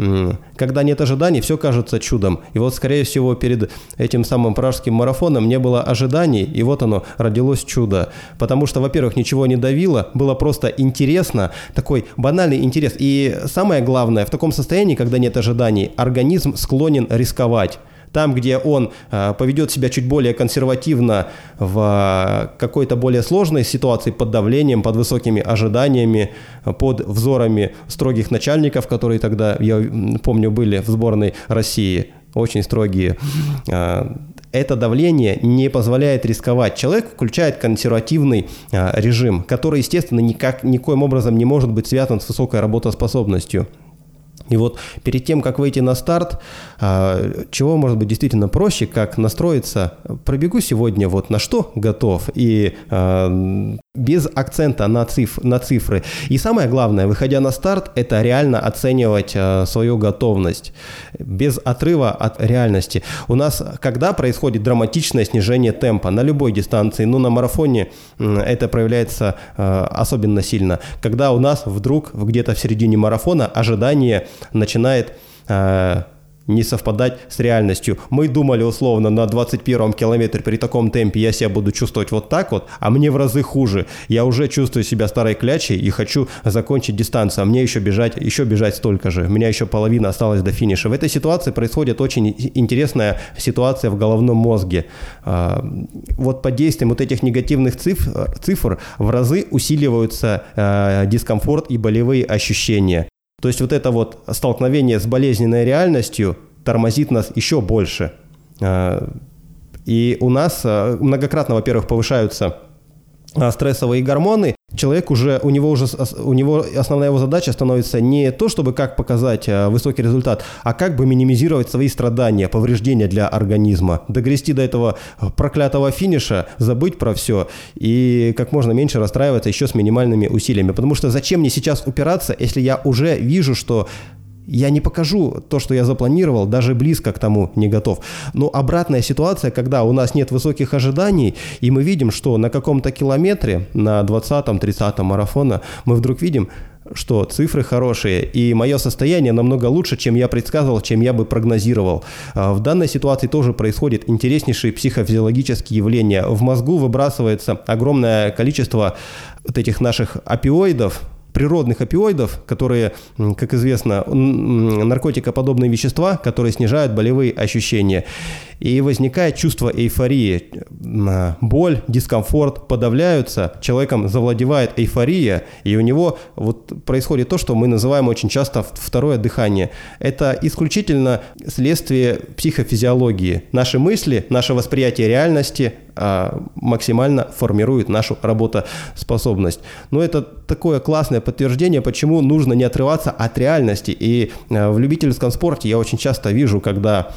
когда нет ожиданий, все кажется чудом. И вот, скорее всего, перед этим самым пражским марафоном не было ожиданий, и вот оно, родилось чудо. Потому что, во-первых, ничего не давило, было просто интересно, такой банальный интерес. И самое главное, в таком состоянии, когда нет ожиданий, организм склонен рисковать. Там, где он э, поведет себя чуть более консервативно в какой-то более сложной ситуации под давлением, под высокими ожиданиями, под взорами строгих начальников, которые тогда, я помню, были в сборной России, очень строгие. Э, это давление не позволяет рисковать. Человек включает консервативный э, режим, который, естественно, никак, никоим образом не может быть связан с высокой работоспособностью. И вот перед тем, как выйти на старт, а, чего может быть действительно проще, как настроиться, пробегу сегодня вот на что готов и а, без акцента на, циф, на цифры. И самое главное, выходя на старт, это реально оценивать э, свою готовность, без отрыва от реальности. У нас, когда происходит драматичное снижение темпа на любой дистанции, ну на марафоне э, это проявляется э, особенно сильно, когда у нас вдруг где-то в середине марафона ожидание начинает э, не совпадать с реальностью. Мы думали условно на 21 километре при таком темпе я себя буду чувствовать вот так вот, а мне в разы хуже. Я уже чувствую себя старой клячей и хочу закончить дистанцию, а мне еще бежать, еще бежать столько же. У меня еще половина осталась до финиша. В этой ситуации происходит очень интересная ситуация в головном мозге. А, вот под действием вот этих негативных цифр, цифр в разы усиливаются а, дискомфорт и болевые ощущения. То есть вот это вот столкновение с болезненной реальностью тормозит нас еще больше. А, и у нас а, многократно, во-первых, повышаются стрессовые гормоны, человек уже, у него уже, у него основная его задача становится не то, чтобы как показать а, высокий результат, а как бы минимизировать свои страдания, повреждения для организма, догрести до этого проклятого финиша, забыть про все и как можно меньше расстраиваться еще с минимальными усилиями. Потому что зачем мне сейчас упираться, если я уже вижу, что я не покажу то, что я запланировал, даже близко к тому не готов. Но обратная ситуация, когда у нас нет высоких ожиданий, и мы видим, что на каком-то километре, на 20-30 марафона, мы вдруг видим, что цифры хорошие, и мое состояние намного лучше, чем я предсказывал, чем я бы прогнозировал. А, в данной ситуации тоже происходит интереснейшие психофизиологические явления. В мозгу выбрасывается огромное количество вот этих наших опиоидов, природных опиоидов, которые, как известно, наркотикоподобные вещества, которые снижают болевые ощущения. И возникает чувство эйфории. боль, дискомфорт подавляются, человеком завладевает эйфория, и у него вот происходит то, что мы называем очень часто второе дыхание. Это исключительно следствие психофизиологии. Наши мысли, наше восприятие реальности а, максимально формирует нашу работоспособность. Но это такое классное подтверждение, почему нужно не отрываться от реальности. И а, в любительском спорте я очень часто вижу, когда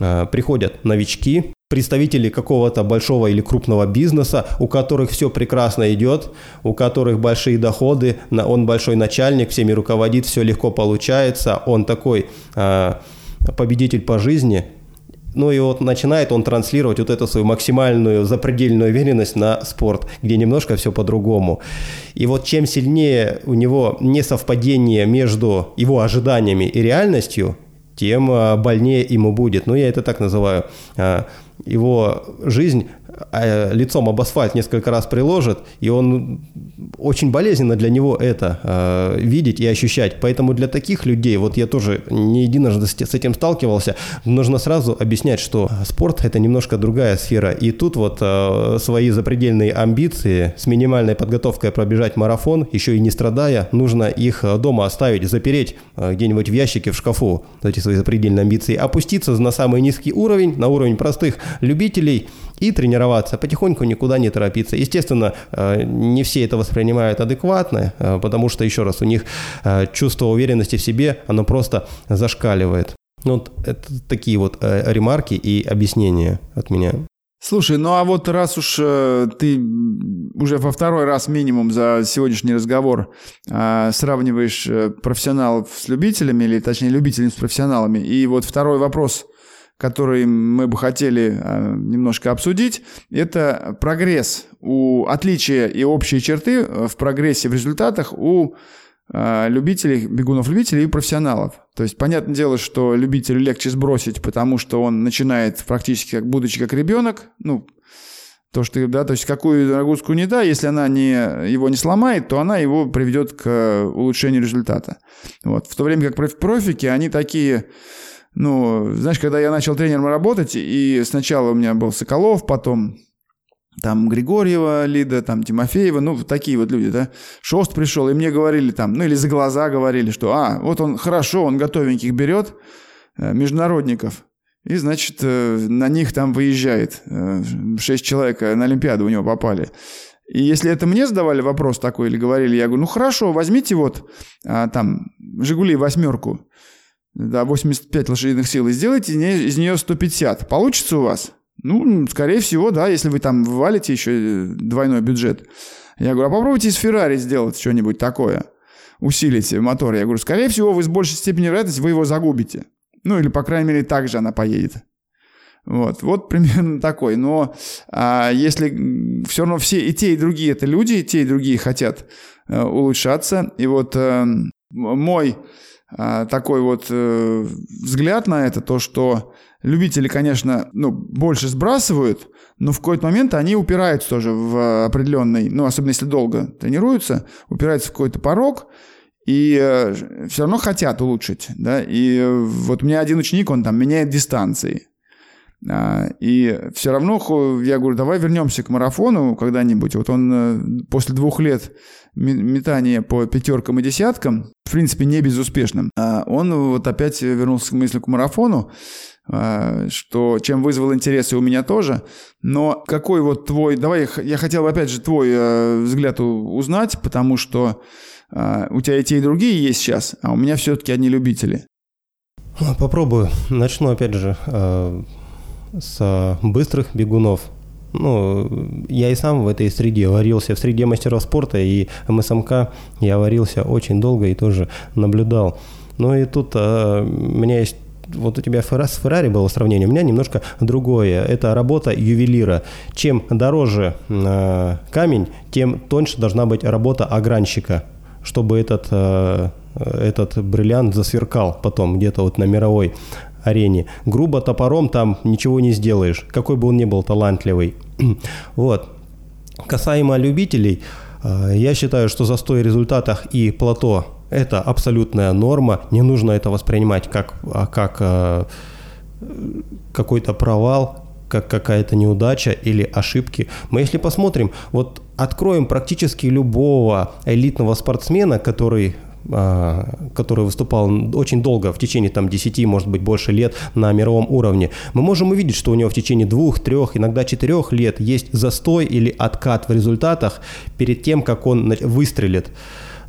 а, приходят новички, представители какого-то большого или крупного бизнеса, у которых все прекрасно идет, у которых большие доходы, он большой начальник, всеми руководит, все легко получается, он такой победитель по жизни. Ну и вот начинает он транслировать вот эту свою максимальную запредельную уверенность на спорт, где немножко все по-другому. И вот чем сильнее у него несовпадение между его ожиданиями и реальностью, тем а, больнее ему будет. Ну, я это так называю. А, его жизнь лицом об асфальт несколько раз приложит, и он очень болезненно для него это э, видеть и ощущать. Поэтому для таких людей, вот я тоже не единожды с этим сталкивался, нужно сразу объяснять, что спорт это немножко другая сфера. И тут вот э, свои запредельные амбиции с минимальной подготовкой пробежать марафон, еще и не страдая, нужно их дома оставить, запереть э, где-нибудь в ящике в шкафу, эти свои запредельные амбиции, опуститься на самый низкий уровень, на уровень простых любителей и тренироваться, потихоньку никуда не торопиться. Естественно, э, не все это воспринимают адекватно, э, потому что, еще раз, у них э, чувство уверенности в себе, оно просто зашкаливает. Ну, вот это такие вот ремарки и объяснения от меня. Слушай, ну а вот раз уж ты уже во второй раз минимум за сегодняшний разговор сравниваешь профессионалов с любителями, или точнее любителей с профессионалами, и вот второй вопрос который мы бы хотели а, немножко обсудить, это прогресс, у отличия и общие черты э, в прогрессе, в результатах у а, любителей, бегунов-любителей и профессионалов. То есть, понятное дело, что любителю легче сбросить, потому что он начинает практически как будучи как ребенок, ну, то, что, да, то есть какую нагрузку не да, если она не, его не сломает, то она его приведет к улучшению результата. Вот. В то время как профики, они такие, ну, знаешь, когда я начал тренером работать, и сначала у меня был Соколов, потом там Григорьева, Лида, там Тимофеева, ну, такие вот люди, да. Шост пришел, и мне говорили там, ну, или за глаза говорили, что, а, вот он хорошо, он готовеньких берет, э, международников, и, значит, э, на них там выезжает. Э, шесть человек на Олимпиаду у него попали. И если это мне задавали вопрос такой или говорили, я говорю, ну хорошо, возьмите вот а, там «Жигули» восьмерку, да, 85 лошадиных сил, и сделайте из нее 150. Получится у вас? Ну, скорее всего, да, если вы там валите еще э, двойной бюджет. Я говорю, а попробуйте из Феррари сделать что-нибудь такое. Усилить мотор. Я говорю, скорее всего, вы с большей степенью вероятности вы его загубите. Ну, или, по крайней мере, так же она поедет. Вот, вот примерно такой. Но а, если все равно все и те, и другие это люди, и те, и другие хотят а, улучшаться. И вот а, мой такой вот э, взгляд на это, то, что любители, конечно, ну, больше сбрасывают, но в какой-то момент они упираются тоже в определенный, ну, особенно если долго тренируются, упираются в какой-то порог, и э, все равно хотят улучшить, да, и э, вот у меня один ученик, он там меняет дистанции, а, и все равно я говорю, давай вернемся к марафону когда-нибудь. Вот он э, после двух лет метания по пятеркам и десяткам, в принципе, не безуспешным, а он вот опять вернулся к мысли к марафону, а, что чем вызвал интерес и у меня тоже. Но какой вот твой... Давай я хотел опять же твой э, взгляд узнать, потому что у тебя и те, и другие есть сейчас, а у меня все-таки одни любители. Попробую. Начну опять же э, с быстрых бегунов. Ну, я и сам в этой среде варился, в среде мастеров спорта и МСМК я варился очень долго и тоже наблюдал. Ну и тут а, у меня есть вот у тебя с Феррари было сравнение, у меня немножко другое. Это работа ювелира. Чем дороже э, камень, тем тоньше должна быть работа огранщика, чтобы этот, э, этот бриллиант засверкал потом где-то вот на мировой арене. Грубо топором там ничего не сделаешь, какой бы он ни был талантливый. вот. Касаемо любителей, э, я считаю, что застой в результатах и плато – это абсолютная норма. Не нужно это воспринимать как, а, как э, какой-то провал, как какая-то неудача или ошибки. Мы если посмотрим, вот откроем практически любого элитного спортсмена, который который выступал очень долго, в течение там 10, может быть, больше лет на мировом уровне, мы можем увидеть, что у него в течение двух, трех, иногда четырех лет есть застой или откат в результатах перед тем, как он выстрелит.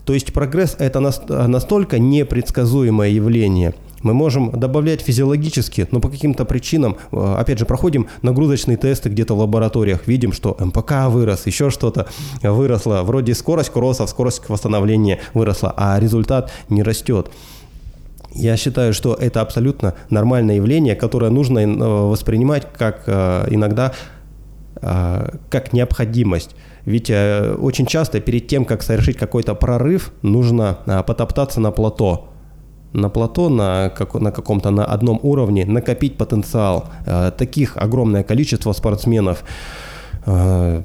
То есть прогресс – это настолько непредсказуемое явление – мы можем добавлять физиологически, но по каким-то причинам, э, опять же, проходим нагрузочные тесты где-то в лабораториях, видим, что МПК вырос, еще что-то выросло. Вроде скорость кроссов, скорость восстановления выросла, а результат не растет. Я считаю, что это абсолютно нормальное явление, которое нужно э, воспринимать как э, иногда как необходимость. Ведь очень часто перед тем, как совершить какой-то прорыв, нужно потоптаться на плато на плато, на, как, на каком-то на одном уровне, накопить потенциал. Э, таких огромное количество спортсменов э,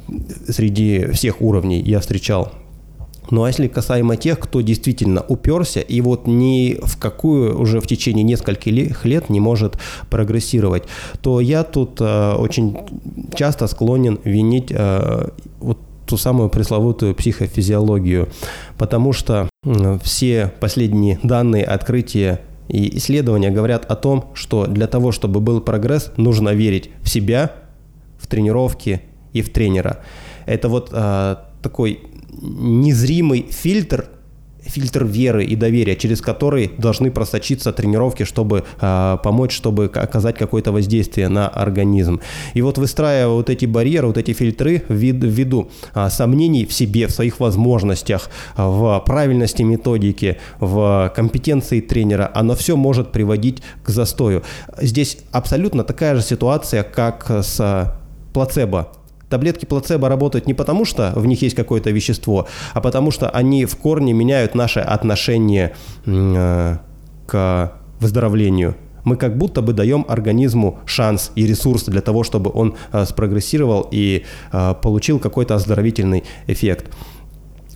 среди всех уровней я встречал. Ну а если касаемо тех, кто действительно уперся и вот ни в какую уже в течение нескольких лет не может прогрессировать, то я тут э, очень часто склонен винить э, вот ту самую пресловутую психофизиологию, потому что все последние данные, открытия и исследования говорят о том, что для того, чтобы был прогресс, нужно верить в себя, в тренировки и в тренера. Это вот э, такой незримый фильтр фильтр веры и доверия, через который должны просочиться тренировки, чтобы э, помочь, чтобы оказать какое-то воздействие на организм. И вот выстраивая вот эти барьеры, вот эти фильтры ввиду э, сомнений в себе, в своих возможностях, в правильности методики, в компетенции тренера, оно все может приводить к застою. Здесь абсолютно такая же ситуация, как с плацебо. Таблетки плацебо работают не потому, что в них есть какое-то вещество, а потому что они в корне меняют наше отношение э, к выздоровлению. Мы как будто бы даем организму шанс и ресурс для того, чтобы он э, спрогрессировал и э, получил какой-то оздоровительный эффект.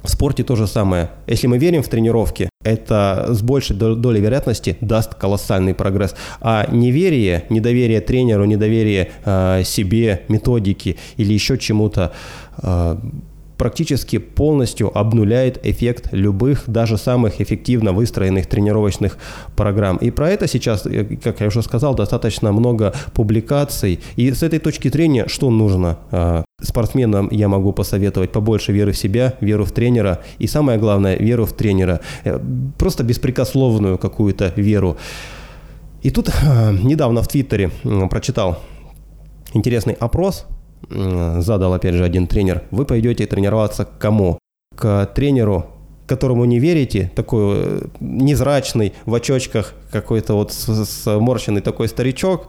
В спорте то же самое. Если мы верим в тренировки, это с большей долей вероятности даст колоссальный прогресс. А неверие, недоверие тренеру, недоверие э, себе, методике или еще чему-то э, практически полностью обнуляет эффект любых, даже самых эффективно выстроенных тренировочных программ. И про это сейчас, э, как я уже сказал, достаточно много публикаций. И с этой точки зрения, что нужно э, спортсменам я могу посоветовать побольше веры в себя, веру в тренера и самое главное, веру в тренера. Э, просто беспрекословную какую-то веру. И тут недавно в Твиттере прочитал интересный опрос задал опять же один тренер, вы пойдете тренироваться к кому? К тренеру, которому не верите, такой э, незрачный, в очочках, какой-то вот сморщенный такой старичок,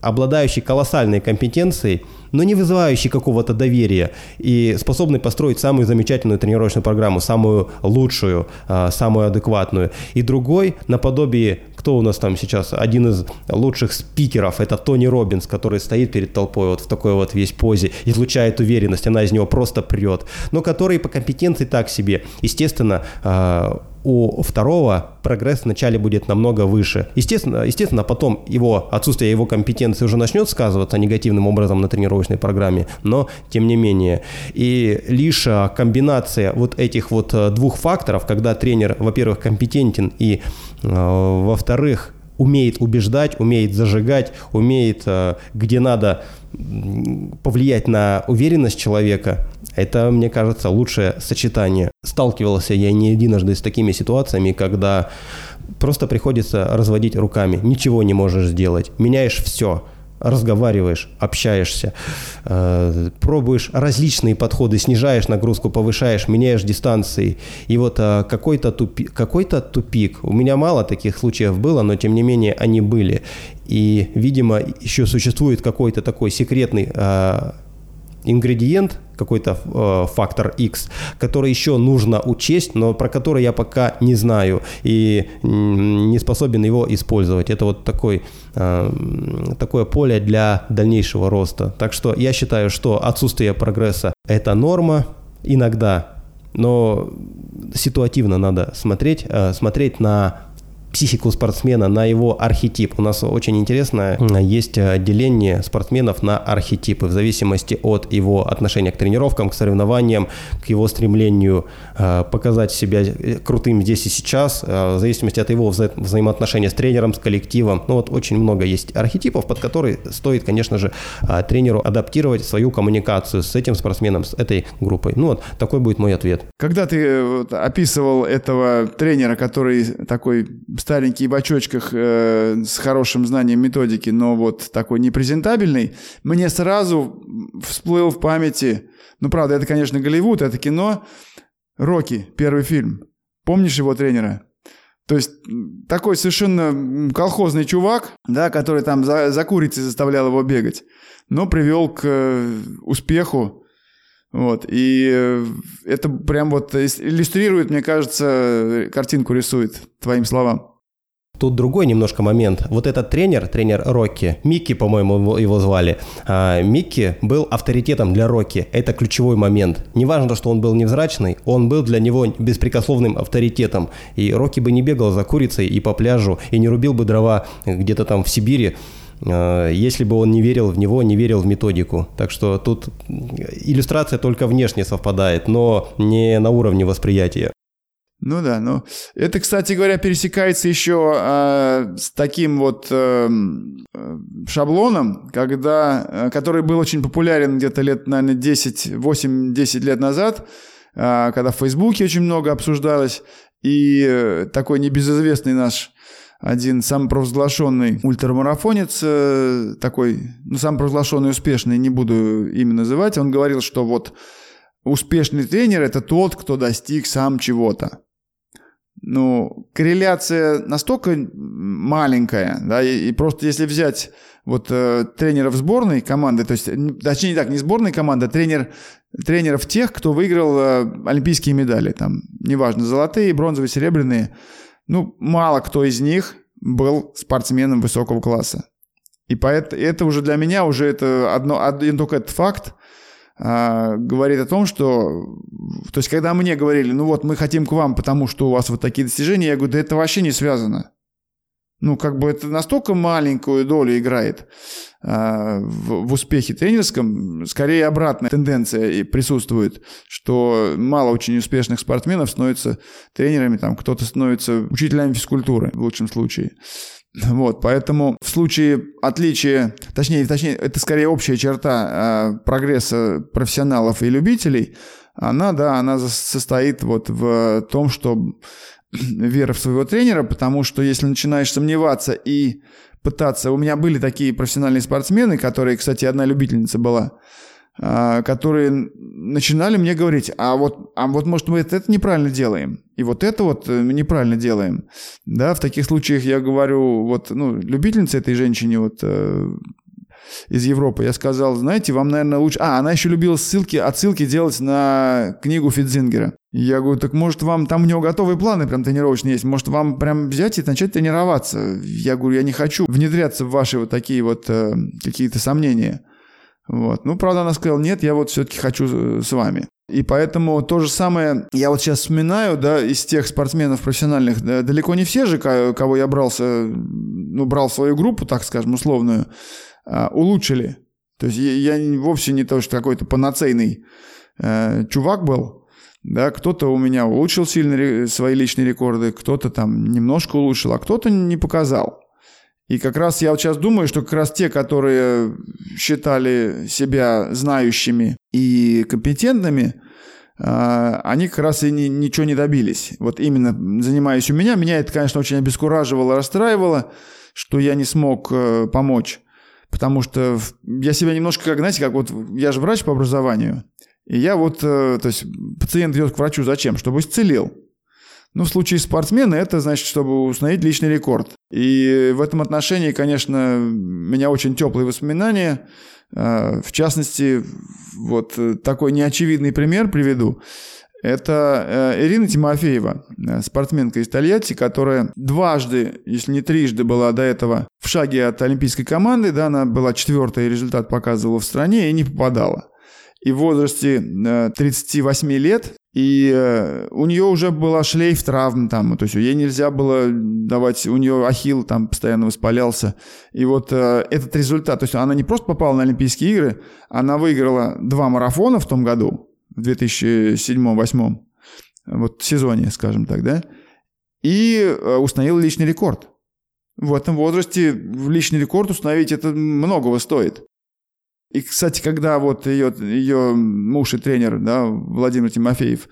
обладающий колоссальной компетенцией, но не вызывающий какого-то доверия и способный построить самую замечательную тренировочную программу, самую лучшую, а, самую адекватную. И другой, наподобие, кто у нас там сейчас, один из лучших спикеров, это Тони Робинс, который стоит перед толпой вот в такой вот весь позе, излучает уверенность, она из него просто прет, но который по компетенции так себе. Естественно, а, у второго прогресс вначале будет намного выше. Естественно, естественно, потом его отсутствие его компетенции уже начнет сказываться негативным образом на тренировочной программе, но тем не менее. И лишь а, комбинация вот этих вот а, двух факторов, когда тренер, во-первых, компетентен и, а, во-вторых, умеет убеждать, умеет зажигать, умеет, где надо повлиять на уверенность человека, это, мне кажется, лучшее сочетание. Сталкивался я не единожды с такими ситуациями, когда просто приходится разводить руками, ничего не можешь сделать, меняешь все, разговариваешь, общаешься, э, пробуешь различные подходы, снижаешь нагрузку, повышаешь, меняешь дистанции. И вот э, какой-то тупик, какой-то тупик. У меня мало таких случаев было, но тем не менее они были. И, видимо, еще существует какой-то такой секретный э, ингредиент, какой-то э, фактор X, который еще нужно учесть, но про который я пока не знаю и не способен его использовать. Это вот такой, э, такое поле для дальнейшего роста. Так что я считаю, что отсутствие прогресса – это норма иногда, но ситуативно надо смотреть, э, смотреть на психику спортсмена, на его архетип. У нас очень интересно, есть деление спортсменов на архетипы в зависимости от его отношения к тренировкам, к соревнованиям, к его стремлению э, показать себя крутым здесь и сейчас, э, в зависимости от его вза взаимоотношения с тренером, с коллективом. Ну вот очень много есть архетипов, под которые стоит, конечно же, э, тренеру адаптировать свою коммуникацию с этим спортсменом, с этой группой. Ну вот такой будет мой ответ. Когда ты описывал этого тренера, который такой старенький в очочках э, с хорошим знанием методики, но вот такой непрезентабельный, мне сразу всплыл в памяти, ну правда, это, конечно, Голливуд, это кино, Рокки, первый фильм. Помнишь его тренера? То есть такой совершенно колхозный чувак, да, который там за, за курицей заставлял его бегать, но привел к э, успеху. Вот, и э, это прям вот иллюстрирует, мне кажется, картинку рисует твоим словам. Тут другой немножко момент. Вот этот тренер, тренер Рокки, Микки, по-моему, его звали, а, Микки был авторитетом для Рокки. Это ключевой момент. Неважно, что он был невзрачный, он был для него беспрекословным авторитетом. И Рокки бы не бегал за курицей и по пляжу, и не рубил бы дрова где-то там в Сибири, а, если бы он не верил в него, не верил в методику. Так что тут иллюстрация только внешне совпадает, но не на уровне восприятия. Ну да, ну это, кстати говоря, пересекается еще э, с таким вот э, шаблоном, когда, э, который был очень популярен где-то лет, наверное, 10, 8-10 лет назад, э, когда в Фейсбуке очень много обсуждалось, и э, такой небезызвестный наш один самопровозглашенный ультрамарафонец, э, такой, ну, самопровозглашенный успешный, не буду имя называть, он говорил, что вот успешный тренер – это тот, кто достиг сам чего-то ну, корреляция настолько маленькая, да, и, и просто если взять вот э, тренеров сборной команды, то есть, точнее не так, не сборной команды, а тренер, тренеров тех, кто выиграл э, олимпийские медали, там, неважно, золотые, бронзовые, серебряные, ну, мало кто из них был спортсменом высокого класса. И поэтому это уже для меня уже это одно, один только этот факт, а, говорит о том, что... То есть, когда мне говорили, ну вот, мы хотим к вам, потому что у вас вот такие достижения, я говорю, да это вообще не связано. Ну, как бы это настолько маленькую долю играет а, в, в успехе тренерском, скорее обратная тенденция присутствует, что мало очень успешных спортсменов становятся тренерами, там кто-то становится учителями физкультуры в лучшем случае. Вот, поэтому в случае отличия, точнее, точнее, это скорее общая черта э, прогресса профессионалов и любителей, она, да, она состоит вот в том, что вера в своего тренера, потому что если начинаешь сомневаться и пытаться... У меня были такие профессиональные спортсмены, которые, кстати, одна любительница была, которые начинали мне говорить, а вот, а вот может мы это, это неправильно делаем, и вот это вот э, неправильно делаем. Да, в таких случаях я говорю, вот, ну, любительница этой женщине вот э, из Европы, я сказал, знаете, вам, наверное, лучше... А, она еще любила ссылки, отсылки делать на книгу Фитзингера. Я говорю, так может вам, там у него готовые планы прям тренировочные есть, может вам прям взять и начать тренироваться. Я говорю, я не хочу внедряться в ваши вот такие вот э, какие-то сомнения. Вот. Ну, правда, она сказала, нет, я вот все-таки хочу э, с вами. И поэтому то же самое, я вот сейчас вспоминаю, да, из тех спортсменов профессиональных, да, далеко не все же, кого я брался, ну, брал свою группу, так скажем, условную, а, улучшили. То есть я, я вовсе не то, что какой-то панацейный э, чувак был, да, кто-то у меня улучшил сильно свои личные рекорды, кто-то там немножко улучшил, а кто-то не показал. И как раз я вот сейчас думаю, что как раз те, которые считали себя знающими и компетентными, а, они как раз и ни, ничего не добились. Вот именно занимаясь у меня, меня это, конечно, очень обескураживало, расстраивало, что я не смог э, помочь. Потому что я себя немножко, как, знаете, как вот я же врач по образованию, и я вот, э, то есть пациент идет к врачу зачем? Чтобы исцелил. Ну, в случае спортсмена это значит, чтобы установить личный рекорд. И в этом отношении, конечно, у меня очень теплые воспоминания. А, в частности, вот такой неочевидный пример приведу. Это э, Ирина Тимофеева, э, спортсменка из Тольятти, которая дважды, если не трижды, была до этого в шаге от олимпийской команды. Да, она была четвертой, результат показывала в стране и не попадала. И в возрасте 38 э, лет, и э, у нее уже была шлейф травм там, то есть ей нельзя было давать, у нее ахилл там постоянно воспалялся. И вот э, этот результат, то есть она не просто попала на Олимпийские игры, она выиграла два марафона в том году, в 2007-2008, вот сезоне, скажем так, да, и установила личный рекорд. В этом возрасте личный рекорд установить это многого стоит. И, кстати, когда вот ее, ее муж и тренер, да, Владимир Тимофеев,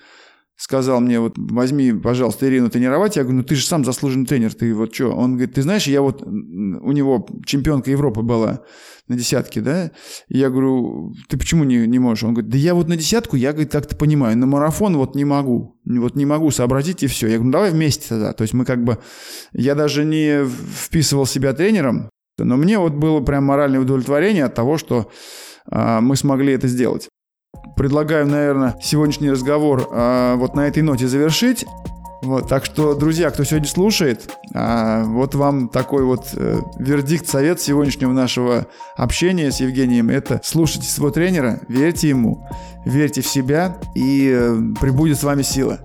сказал мне, вот возьми, пожалуйста, Ирину тренировать. Я говорю, ну ты же сам заслуженный тренер, ты вот что? Он говорит, ты знаешь, я вот, у него чемпионка Европы была на десятке, да? Я говорю, ты почему не, не можешь? Он говорит, да я вот на десятку, я, говорит, как-то понимаю, на марафон вот не могу, вот не могу сообразить и все. Я говорю, ну давай вместе тогда. То есть мы как бы, я даже не вписывал себя тренером, но мне вот было прям моральное удовлетворение от того, что а, мы смогли это сделать. Предлагаю, наверное, сегодняшний разговор а, вот на этой ноте завершить. Вот, так что, друзья, кто сегодня слушает, а, вот вам такой вот э, вердикт, совет сегодняшнего нашего общения с Евгением. Это слушайте своего тренера, верьте ему, верьте в себя и э, прибудет с вами сила.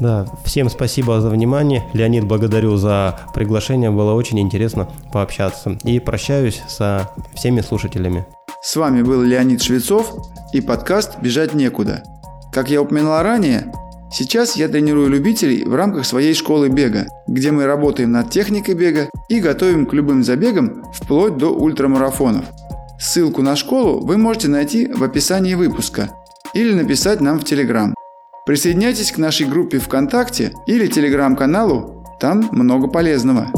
Да, всем спасибо за внимание. Леонид, благодарю за приглашение. Было очень интересно пообщаться. И прощаюсь со всеми слушателями. С вами был Леонид Швецов и подкаст «Бежать некуда». Как я упоминал ранее, сейчас я тренирую любителей в рамках своей школы бега, где мы работаем над техникой бега и готовим к любым забегам вплоть до ультрамарафонов. Ссылку на школу вы можете найти в описании выпуска или написать нам в Телеграм. Присоединяйтесь к нашей группе ВКонтакте или Телеграм-каналу, там много полезного.